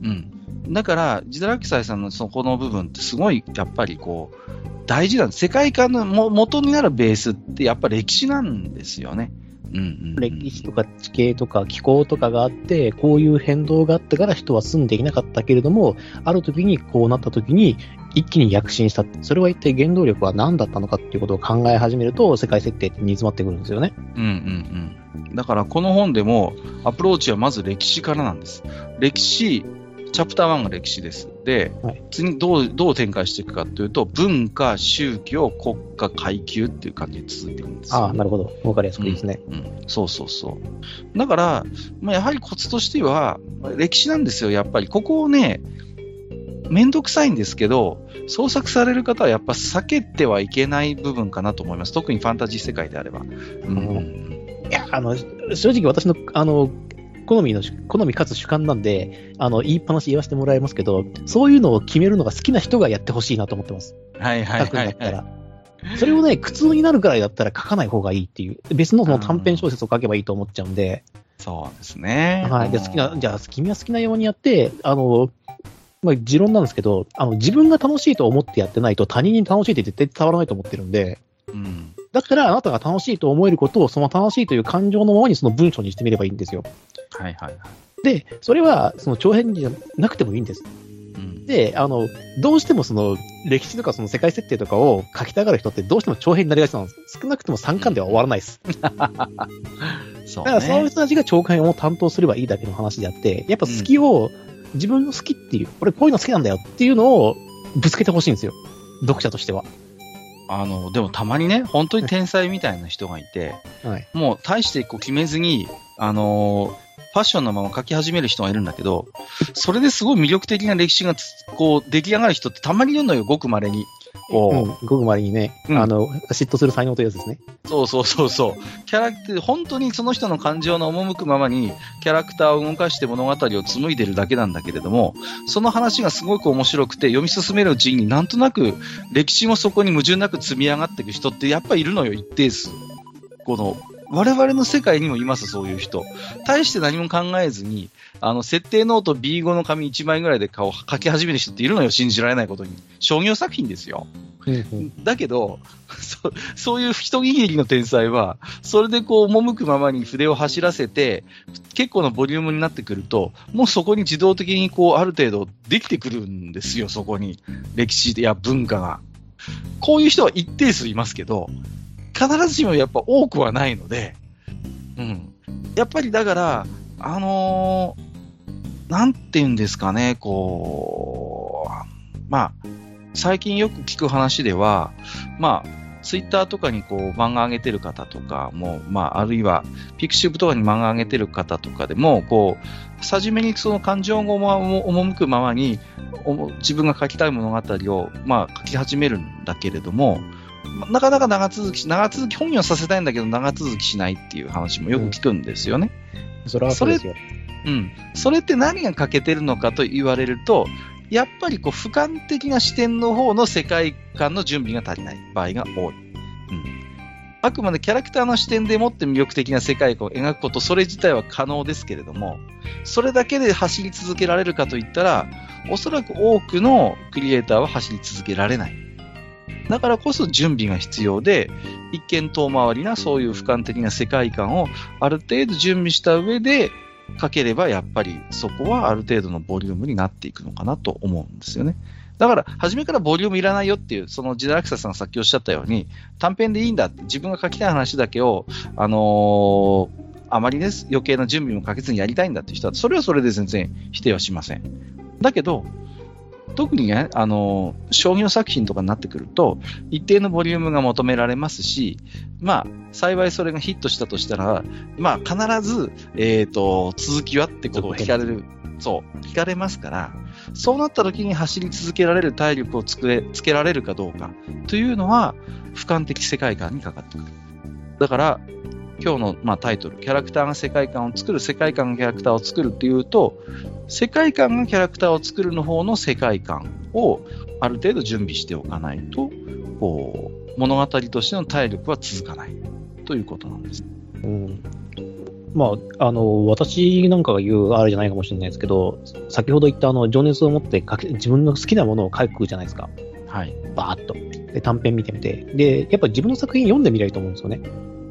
うん。だから、自堕落斎さんのそこの部分ってすごい、やっぱりこう、大事なんです。世界観のも元になるベースってやっぱ歴史なんですよね。うんうん。歴史とか地形とか気候とかがあって、こういう変動があったから人は住んでいなかったけれども、ある時にこうなった時に一気に躍進した。それは一体原動力は何だったのかっていうことを考え始めると、世界設定って煮詰まってくるんですよね。うんうんうん。だからこの本でもアプローチはまず歴史からなんです。歴史、チャプター1が歴史です。で、はい次にどう、どう展開していくかというと、文化、宗教、国家、階級っていう感じで続いていくんですよ。ああ、なるほど。わかりやすくいいですね。うん、そうそうそう。だから、まあ、やはりコツとしては、まあ歴史なんですよ、やっぱり。ここをね、めんどくさいんですけど、創作される方はやっぱ避けてはいけない部分かなと思います。特にファンタジー世界であれば。うんいや、あの、正直私の、あの、好みの、好みかつ主観なんで、あの、言いっぱなし言わせてもらいますけど、そういうのを決めるのが好きな人がやってほしいなと思ってます。はいはい書くんはい、はい。だったら。それをね、苦痛になるくらいだったら書かない方がいいっていう、別のその短編小説を書けばいいと思っちゃうんで、そうですね。はい。で、好きな、じゃあ、君は好きなようにやって、あの、まあ、持論なんですけど、あの、自分が楽しいと思ってやってないと他人に楽しいって絶対伝わらないと思ってるんで、うん。だったらあなたが楽しいと思えることをその楽しいという感情のままにその文章にしてみればいいんですよ。はいはいはい。で、それはその長編じゃなくてもいいんです。うん、で、あの、どうしてもその歴史とかその世界設定とかを書きたがる人ってどうしても長編になりがちなんです。少なくとも3巻では終わらないです。そうだからそのね。人たちが長編を担当すればいいだけの話であって、やっぱ好きを、自分の好きっていう、俺こういうの好きなんだよっていうのをぶつけてほしいんですよ。読者としては。あの、でもたまにね、本当に天才みたいな人がいて、はい。もう大してこう決めずに、あのーファッションのまま書き始める人がいるんだけど、それですごい魅力的な歴史がつこう出来上がる人ってたまにいるのよ、ごく稀に。こうん、ごくまりにね、うんあの、嫉妬する才能というやつですね。う、そうそうそうそう。キャラクター、本当にその人の感情の赴くままに、キャラクターを動かして物語を紡いでるだけなんだけれども、その話がすごく面白くて、読み進めるうちになんとなく歴史もそこに矛盾なく積み上がっていく人ってやっぱいるのよ、一定数。この、我々の世界にもいます、そういう人。大して何も考えずに、あの、設定ノート B5 の紙1枚ぐらいで顔書き始める人っているのよ、信じられないことに。商業作品ですよ。だけど、そそういう一握りの天才は、それでこう、赴くままに筆を走らせて、結構なボリュームになってくると、もうそこに自動的にこう、ある程度できてくるんですよ、そこに。歴史や文化が。こういう人は一定数いますけど、必ずしもやっぱ多くはないので、うん。やっぱりだから、あのーなんて言うんですかね、こう、まあ、最近よく聞く話では、まあ、ツイッターとかにこう漫画上げてる方とかも、まあ、あるいはピクシブとかに漫画上げてる方とかでも、こう、初めにその感情が赴くままに、自分が書きたい物語を、まあ、書き始めるんだけれども、なかなか長続きし、長続き、本にはさせたいんだけど、長続きしないっていう話もよく聞くんですよね。それはそうですよ。うん。それって何が欠けてるのかと言われると、やっぱりこう、俯瞰的な視点の方の世界観の準備が足りない場合が多い。うん。あくまでキャラクターの視点でもって魅力的な世界観を描くこと、それ自体は可能ですけれども、それだけで走り続けられるかといったら、おそらく多くのクリエイターは走り続けられない。だからこそ準備が必要で、一見遠回りなそういう俯瞰的な世界観をある程度準備した上で書ければ、やっぱりそこはある程度のボリュームになっていくのかなと思うんですよね。だから、初めからボリュームいらないよっていう、そのジダラクサさんがさっきおっしゃったように、短編でいいんだって、自分が書きたい話だけを、あのーあまりね、余計な準備もかけずにやりたいんだって人は、それはそれで全然否定はしません。だけど、特にね、あの商業作品とかになってくると、一定のボリュームが求められますし、まあ、幸いそれがヒットしたとしたら、まあ、必ず、えっ、と、続きはってことを聞かれる、そう、聞かれますから、そうなった時に走り続けられる体力をつくれつけられるかどうかというのは、俯瞰的世界観にかかってくる。だから、今日の、まあ、タイトル、キャラクターが世界観を作る、世界観がキャラクターを作るっていうと、世界観がキャラクターを作るの方の世界観をある程度準備しておかないと、こう、物語としての体力は続かないということなんです。うん。まあ、あの、私なんかが言うあれじゃないかもしれないですけど、先ほど言ったあの、情熱を持って自分の好きなものを書くじゃないですか。はい。バーッと。で、短編見てみて。で、やっぱ自分の作品読んでみりゃいいと思うんですよね。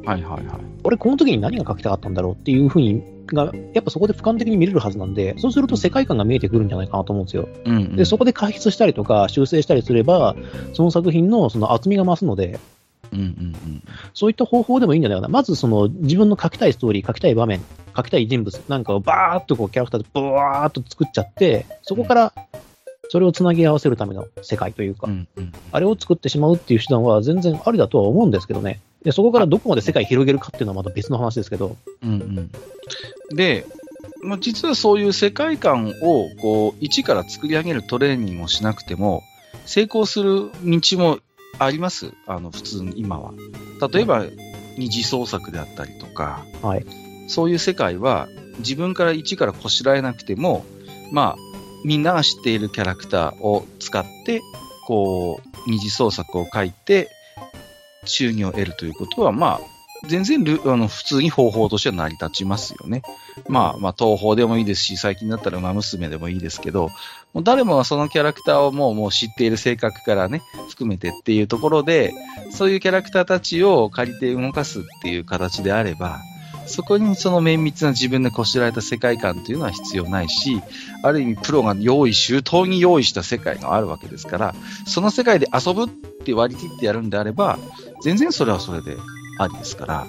はいはいはい。俺この時に何が書きたかったんだろうっていうふうに、が、やっぱそこで俯瞰的に見れるはずなんで、そうすると世界観が見えてくるんじゃないかなと思うんですよ。うん、うん。で、そこで解説したりとか修正したりすれば、その作品のその厚みが増すので、うんうんうん。そういった方法でもいいんじゃないかな。まずその自分の書きたいストーリー、書きたい場面、書きたい人物なんかをバーっとこうキャラクターでブワーっと作っちゃって、そこからそれをつなぎ合わせるための世界というか、うんうん。あれを作ってしまうっていう手段は全然ありだとは思うんですけどね。で、そこからどこまで世界広げるかっていうのはまた別の話ですけど、うんうん。で、まあ、実はそういう世界観を、こう、一から作り上げるトレーニングをしなくても、成功する道もあります。あの、普通に今は。例えば、二次創作であったりとか、はい。そういう世界は自分から一からこしらえなくても、まあ、みんなが知っているキャラクターを使って、こう、二次創作を書いて、収入を得るということは、まあ、全然あの普通に方法としては成り立ちますよね。まあ、まあ、東宝でもいいですし、最近だったら馬娘でもいいですけど、もう誰もがそのキャラクターをもうもう知っている性格からね、含めてっていうところで、そういうキャラクターたちを借りて動かすっていう形であれば、そこにその綿密な自分でこしらえた世界観というのは必要ないし、ある意味プロが用意周到に用意した世界があるわけですから、その世界で遊ぶって割り切ってやるんであれば、全然それはそれでありですから、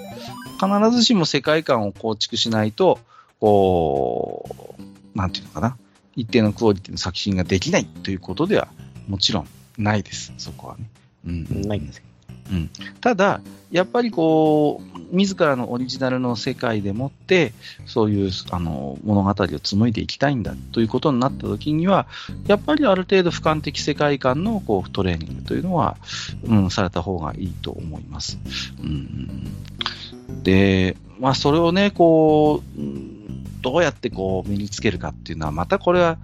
必ずしも世界観を構築しないと、こう、なんていうのかな、一定のクオリティの作品ができないということではもちろんないです、そこはね。うん、ないんですけうんただ、やっぱりこう、自らのオリジナルの世界でもって、そういうあの物語を紡いでいきたいんだということになった時には、やっぱりある程度俯瞰的世界観のこうトレーニングというのは、うん、された方がいいと思います。うん、で、まあ、それをね、こう、うんどうやってこう身につけるかっていうのは、またこれは、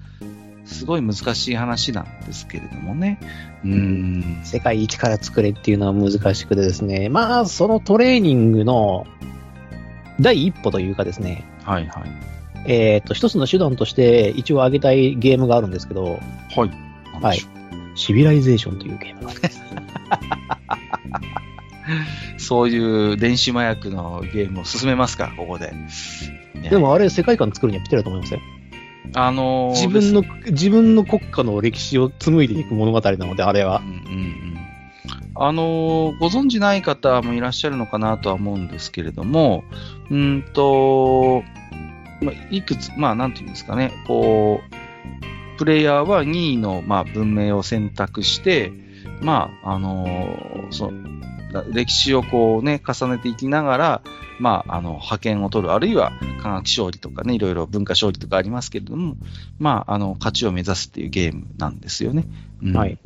すごい難しい話なんですけれどもね。うん。世界一から作れっていうのは難しくてですね、まあ、そのトレーニングの第一歩というかですね、はいはい。えっ、と、一つの手段として一応挙げたいゲームがあるんですけど、はい。はいシビライゼーションというゲームがあります。そういう電子麻薬のゲームを進めますか、ここで。ねで、もあれ世界観作るにはぴったりだと思いますよ。あのー自分の、自分の国家の歴史を紡いでいく物語なので、あれは。う。んうんうん。あのーご存知ない方もいらっしゃるのかなとは思うんですけれども、うんと、まあいくつ、まあ、なんていうんですかね、こう、プレイヤーは任意の、まあ、文明を選択して、まあ、あのーその歴史をこうね、重ねていきながら、まあ、あの、派遣を取る、あるいは科学勝利とかね、いろいろ文化勝利とかありますけれども、まあ、あの、勝ちを目指すっていうゲームなんですよね。うんはい。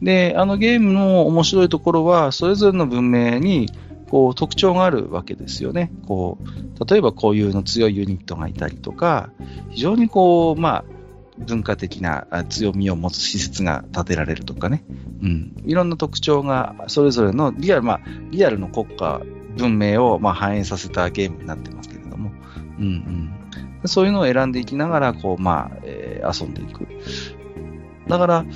で、あのゲームの面白いところは、それぞれの文明に、こう、特徴があるわけですよね。こう、例えば固有の強いユニットがいたりとか、非常にこう、まあ、文化的なあ強みを持つ施設が建てられるとかね。うん。いろんな特徴が、それぞれのリアル、まあ、リアルの国家、文明を、まあ、反映させたゲームになってますけれども。うんうん。そういうのを選んでいきながら、こう、まあ、えー遊んでいく。だから、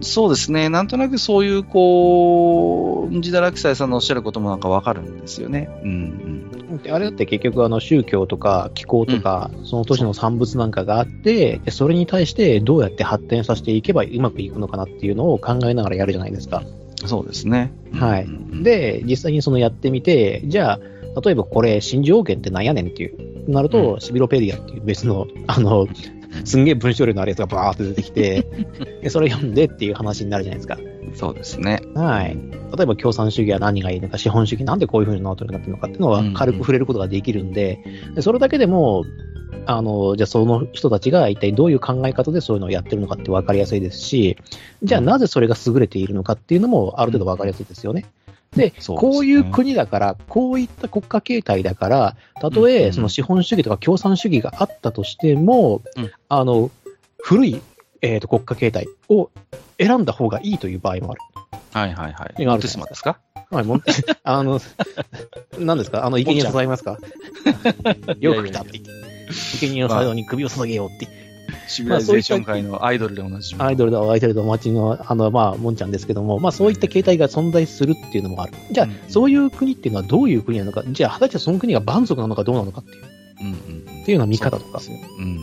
そうですね。なんとなくそういう、こう、自堕落斎さんのおっしゃることもなんかわかるんですよね。うんであれだって結局あの宗教とか気候とか、その年の産物なんかがあって、でそれに対してどうやって発展させていけばうまくいくのかなっていうのを考えながらやるじゃないですか。うん。そうですね。はいうんうん、で、実際にそのやってみて、じゃあ、例えばこれ、真珠王権ってなんやねんっていう、なると、うんシビロペディアっていう別の、あの、すんげえ文章量のあるやつがバーって出てきて、でそれ読んでっていう話になるじゃないですか。そうですね。はい。例えば共産主義は何がいいのか、資本主義なんでこういう風になってるのかっていうのかっていうのはうん。軽く触れることができるんで、でそれだけでも、あの、じゃあその人たちが一体どういう考え方でそういうのをやってるのかって分かりやすいですし、じゃあなぜそれが優れているのかっていうのもある程度分かりやすいですよね。で、こういう国だから、こういった国家形態だから、たとうんえその資本主義とか共産主義があったとしても、うん。あの、古い、えーと国家形態を選んだ方がいいという場合もある。はいはいはい。今あるモテスマですか？はい、もう、あの、何ですか？あの、生贄を捧げますか？よく来たって言って。生贄の最後に首を捧げようって。シビライゼーション界のアイドルでおなじみ。アイドルだ、アイドルだ、お待ちの、あの、まあ、もんちゃんですけども、まあ、そういった形態が存在するっていうのもある。じゃあ、うんそういう国っていうのはどういう国なのか、じゃあ、果たしてその国が蛮族なのかどうなのかっていう、うんうんっていうような見方とか。そうですようん。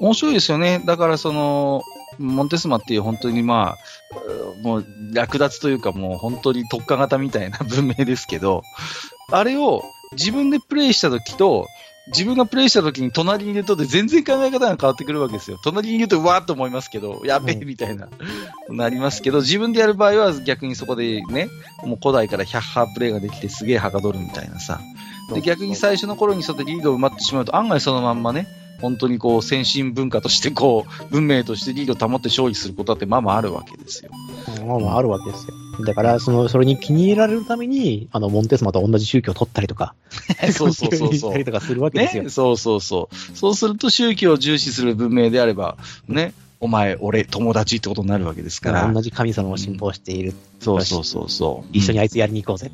面白いですよね。だからその、モンテスマっていう本当にまあ、もう略奪というかもう本当に特化型みたいな文明ですけど、あれを自分でプレイした時と、自分がプレイした時に隣にいるとで全然考え方が変わってくるわけですよ。隣にいるとうわーっと思いますけど、やべえうんみたいな、なりますけど、自分でやる場合は逆にそこでね、もう古代から100ハープレイができてすげえはかどるみたいなさ。で逆に最初の頃にそうやってリードを埋まってしまうと案外そのまんまね、本当にこう先進文化としてこう、文明としてリードを保って勝利することだってまあまああるわけですよ。まあまああるわけですよ。だから、その、それに気に入られるために、あの、モンテスマと同じ宗教を取ったりとか、そうそうそうしそうたりとかするわけですよ。ね、そうそうそう。そうすると宗教を重視する文明であれば、ね、お前、俺、友達ってことになるわけですから。同じ神様を信奉している。そうそうそうそう。一緒にあいつやりに行こうぜ。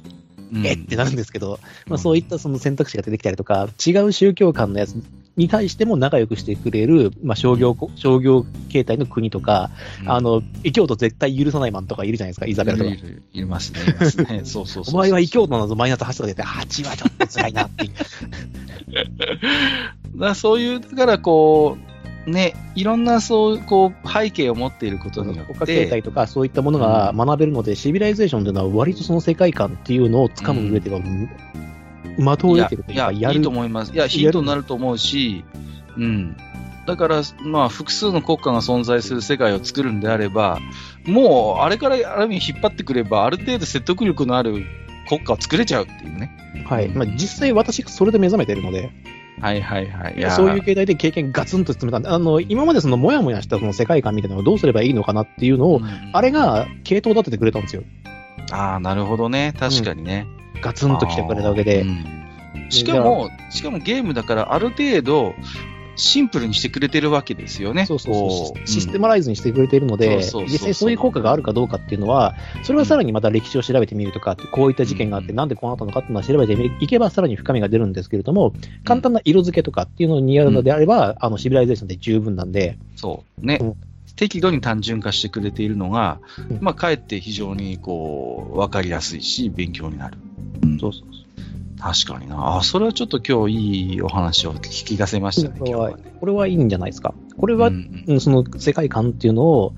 うん、えってなるんですけど、まあ、うんそういったその選択肢が出てきたりとか、違う宗教観のやつに対しても仲良くしてくれる、まあ、商業こ、商業形態の国とか、うんあの、異教徒絶対許さないマンとかいるじゃないですか、イザベラとかい。るいますね。いますね。そうそうそうお前は異教徒なぞマイナス8とか言って、8はちょっと辛いなっていう。だそういう、だからこう、ね、いろんなそう、こう、背景を持っていることによ国家って、形態とかそういったものが学べるので、シビライゼーションというのは割とその世界観っていうのをつかむ上では、的を得てるというか、いや、いいやると思います。いや、ヒントになると思うし、うん。だから、まあ、複数の国家が存在する世界を作るんであれば、もう、あれからある意味引っ張ってくれば、ある程度説得力のある国家を作れちゃうっていうね。はい。まあ、実際私、それで目覚めてるので、はいはいはい。いやそういう形態で経験ガツンと詰めたんで、あの、今までそのもやもやしたその世界観みたいなのをどうすればいいのかなっていうのを、うんあれが系統立ててくれたんですよ。ああ、なるほどね。確かにね。ガツンと来てくれたわけで。う。ん。しかも、しかもゲームだから、ある程度、シンプルにしてくれてるわけですよね。そうそうそう。システマライズにしてくれているので、そう実際そういう効果があるかどうかっていうのは、それはさらにまた歴史を調べてみるとか、こういった事件があって、うん。なんでこうなったのかっていうのは調べていけばさらに深みが出るんですけれども、簡単な色付けとかっていうのにやるのであれば、あの、シビライゼーションで十分なんで、そう。ね。うん。適度に単純化してくれているのが、うん。まあ、かえって非常に、こう、わかりやすいし、勉強になる。そうそう確かにな。あ、それはちょっと今日いいお話を聞き出せましたね、これは今日はね。これはいいんじゃないですか。これは、うんうんその世界観っていうのを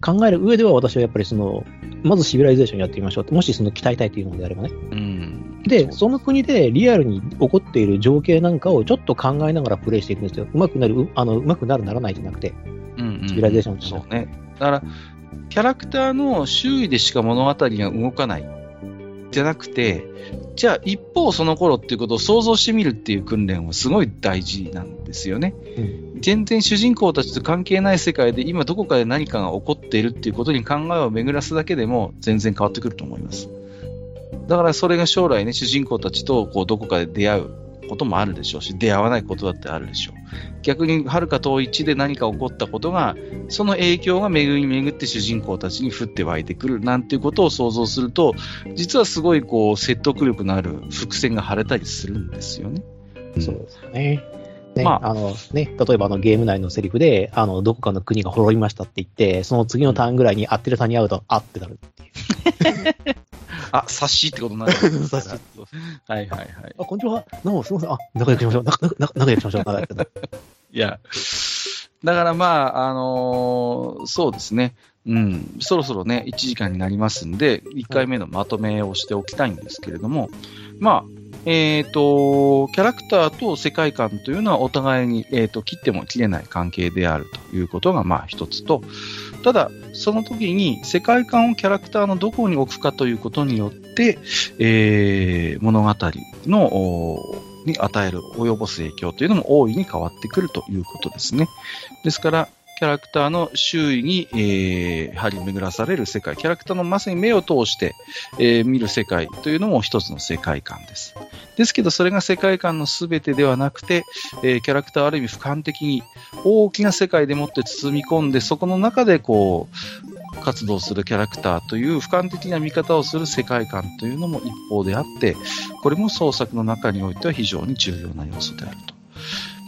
考える上では私はやっぱりその、まずシビライゼーションやってみましょうもしその鍛えたいというのであればね。うん。で、そうその国でリアルに起こっている情景なんかをちょっと考えながらプレイしていくんですよ。うまくなる、うあの、うまくなるならないじゃなくて。うんうんシビライゼーションってそうね。だから、キャラクターの周囲でしか物語が動かない。じゃなくて、じゃあ一方その頃っていうことを想像してみるっていう訓練はすごい大事なんですよね。うん全然主人公たちと関係ない世界で今どこかで何かが起こっているっていうことに考えを巡らすだけでも全然変わってくると思います。だからそれが将来ね、主人公たちとこうどこかで出会うこともあるでしょうし、出会わないことだってあるでしょう。逆に遥か遠い地で何か起こったことが、その影響が巡り巡って主人公たちに降って湧いてくるなんていうことを想像すると、実はすごいこう説得力のある伏線が張れたりするんですよね。そうですよね。ね、まあ、のね、例えばあのゲーム内のセリフで、あの、どこかの国が滅びましたって言って、その次のターンぐらいに合ってるターンに会うと、あってなるっていう。あ、察しってことになる。察しはいはいはい。あ、こんにちは。どうも、すみません。あ、仲良くしましょう。仲仲仲良くしましょう。仲良くしましょう。いや、だからまあ、あのーそうですね。うん、そろそろね、1時間になりますんで、1回目のまとめをしておきたいんですけれども、まあ、えっ、と、キャラクターと世界観というのはお互いに、えっ、と、切っても切れない関係であるということが、まあ一つと、ただ、その時に世界観をキャラクターのどこに置くかということによって、えー物語の、に与える、及ぼす影響というのも大いに変わってくるということですね。ですから、キャラクターの周囲に、えー、張り巡らされる世界、キャラクターのまさに目を通して、えー見る世界というのも一つの世界観です。ですけど、それが世界観の全てではなくて、えーキャラクターある意味俯瞰的に大きな世界でもって包み込んで、そこの中でこう、活動するキャラクターという俯瞰的な見方をする世界観というのも一方であって、これも創作の中においては非常に重要な要素であると。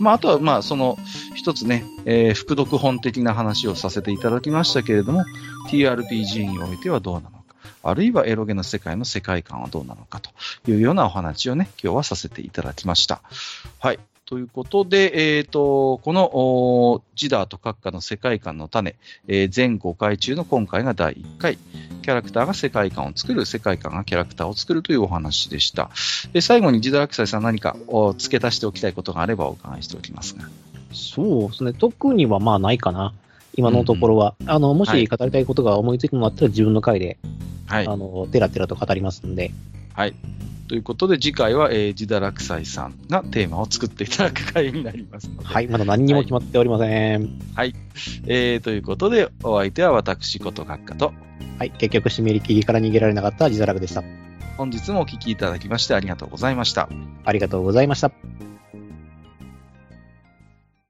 まあ、あとは、まあ、その、一つね、えー、副読本的な話をさせていただきましたけれども、TRPG においてはどうなのか、あるいはエロゲの世界の世界観はどうなのかというようなお話をね、今日はさせていただきました。はい。ということで、えっ、と、この、おジダーと閣下の世界観の種、えー全5回中の今回が第1回、キャラクターが世界観を作る、世界観がキャラクターを作るというお話でした。で最後にジダークサイさん何かお付け足しておきたいことがあればお伺いしておきますが。そうですね。特にはまあないかな。今のところは。あの、もはいし語りたいことが思いついたのがあったら自分の回で、はい。あの、テラテラと語りますんで。はい。ということで、次回は、えー、ジダラクサイさんがテーマを作っていただく回になりますので。はい。まだ何にも決まっておりません。えー、ということで、お相手は私こと閣下と、はい。結局、締め切りから逃げられなかった自堕落でした。本日もお聞きいただきましてありがとうございました。ありがとうございました。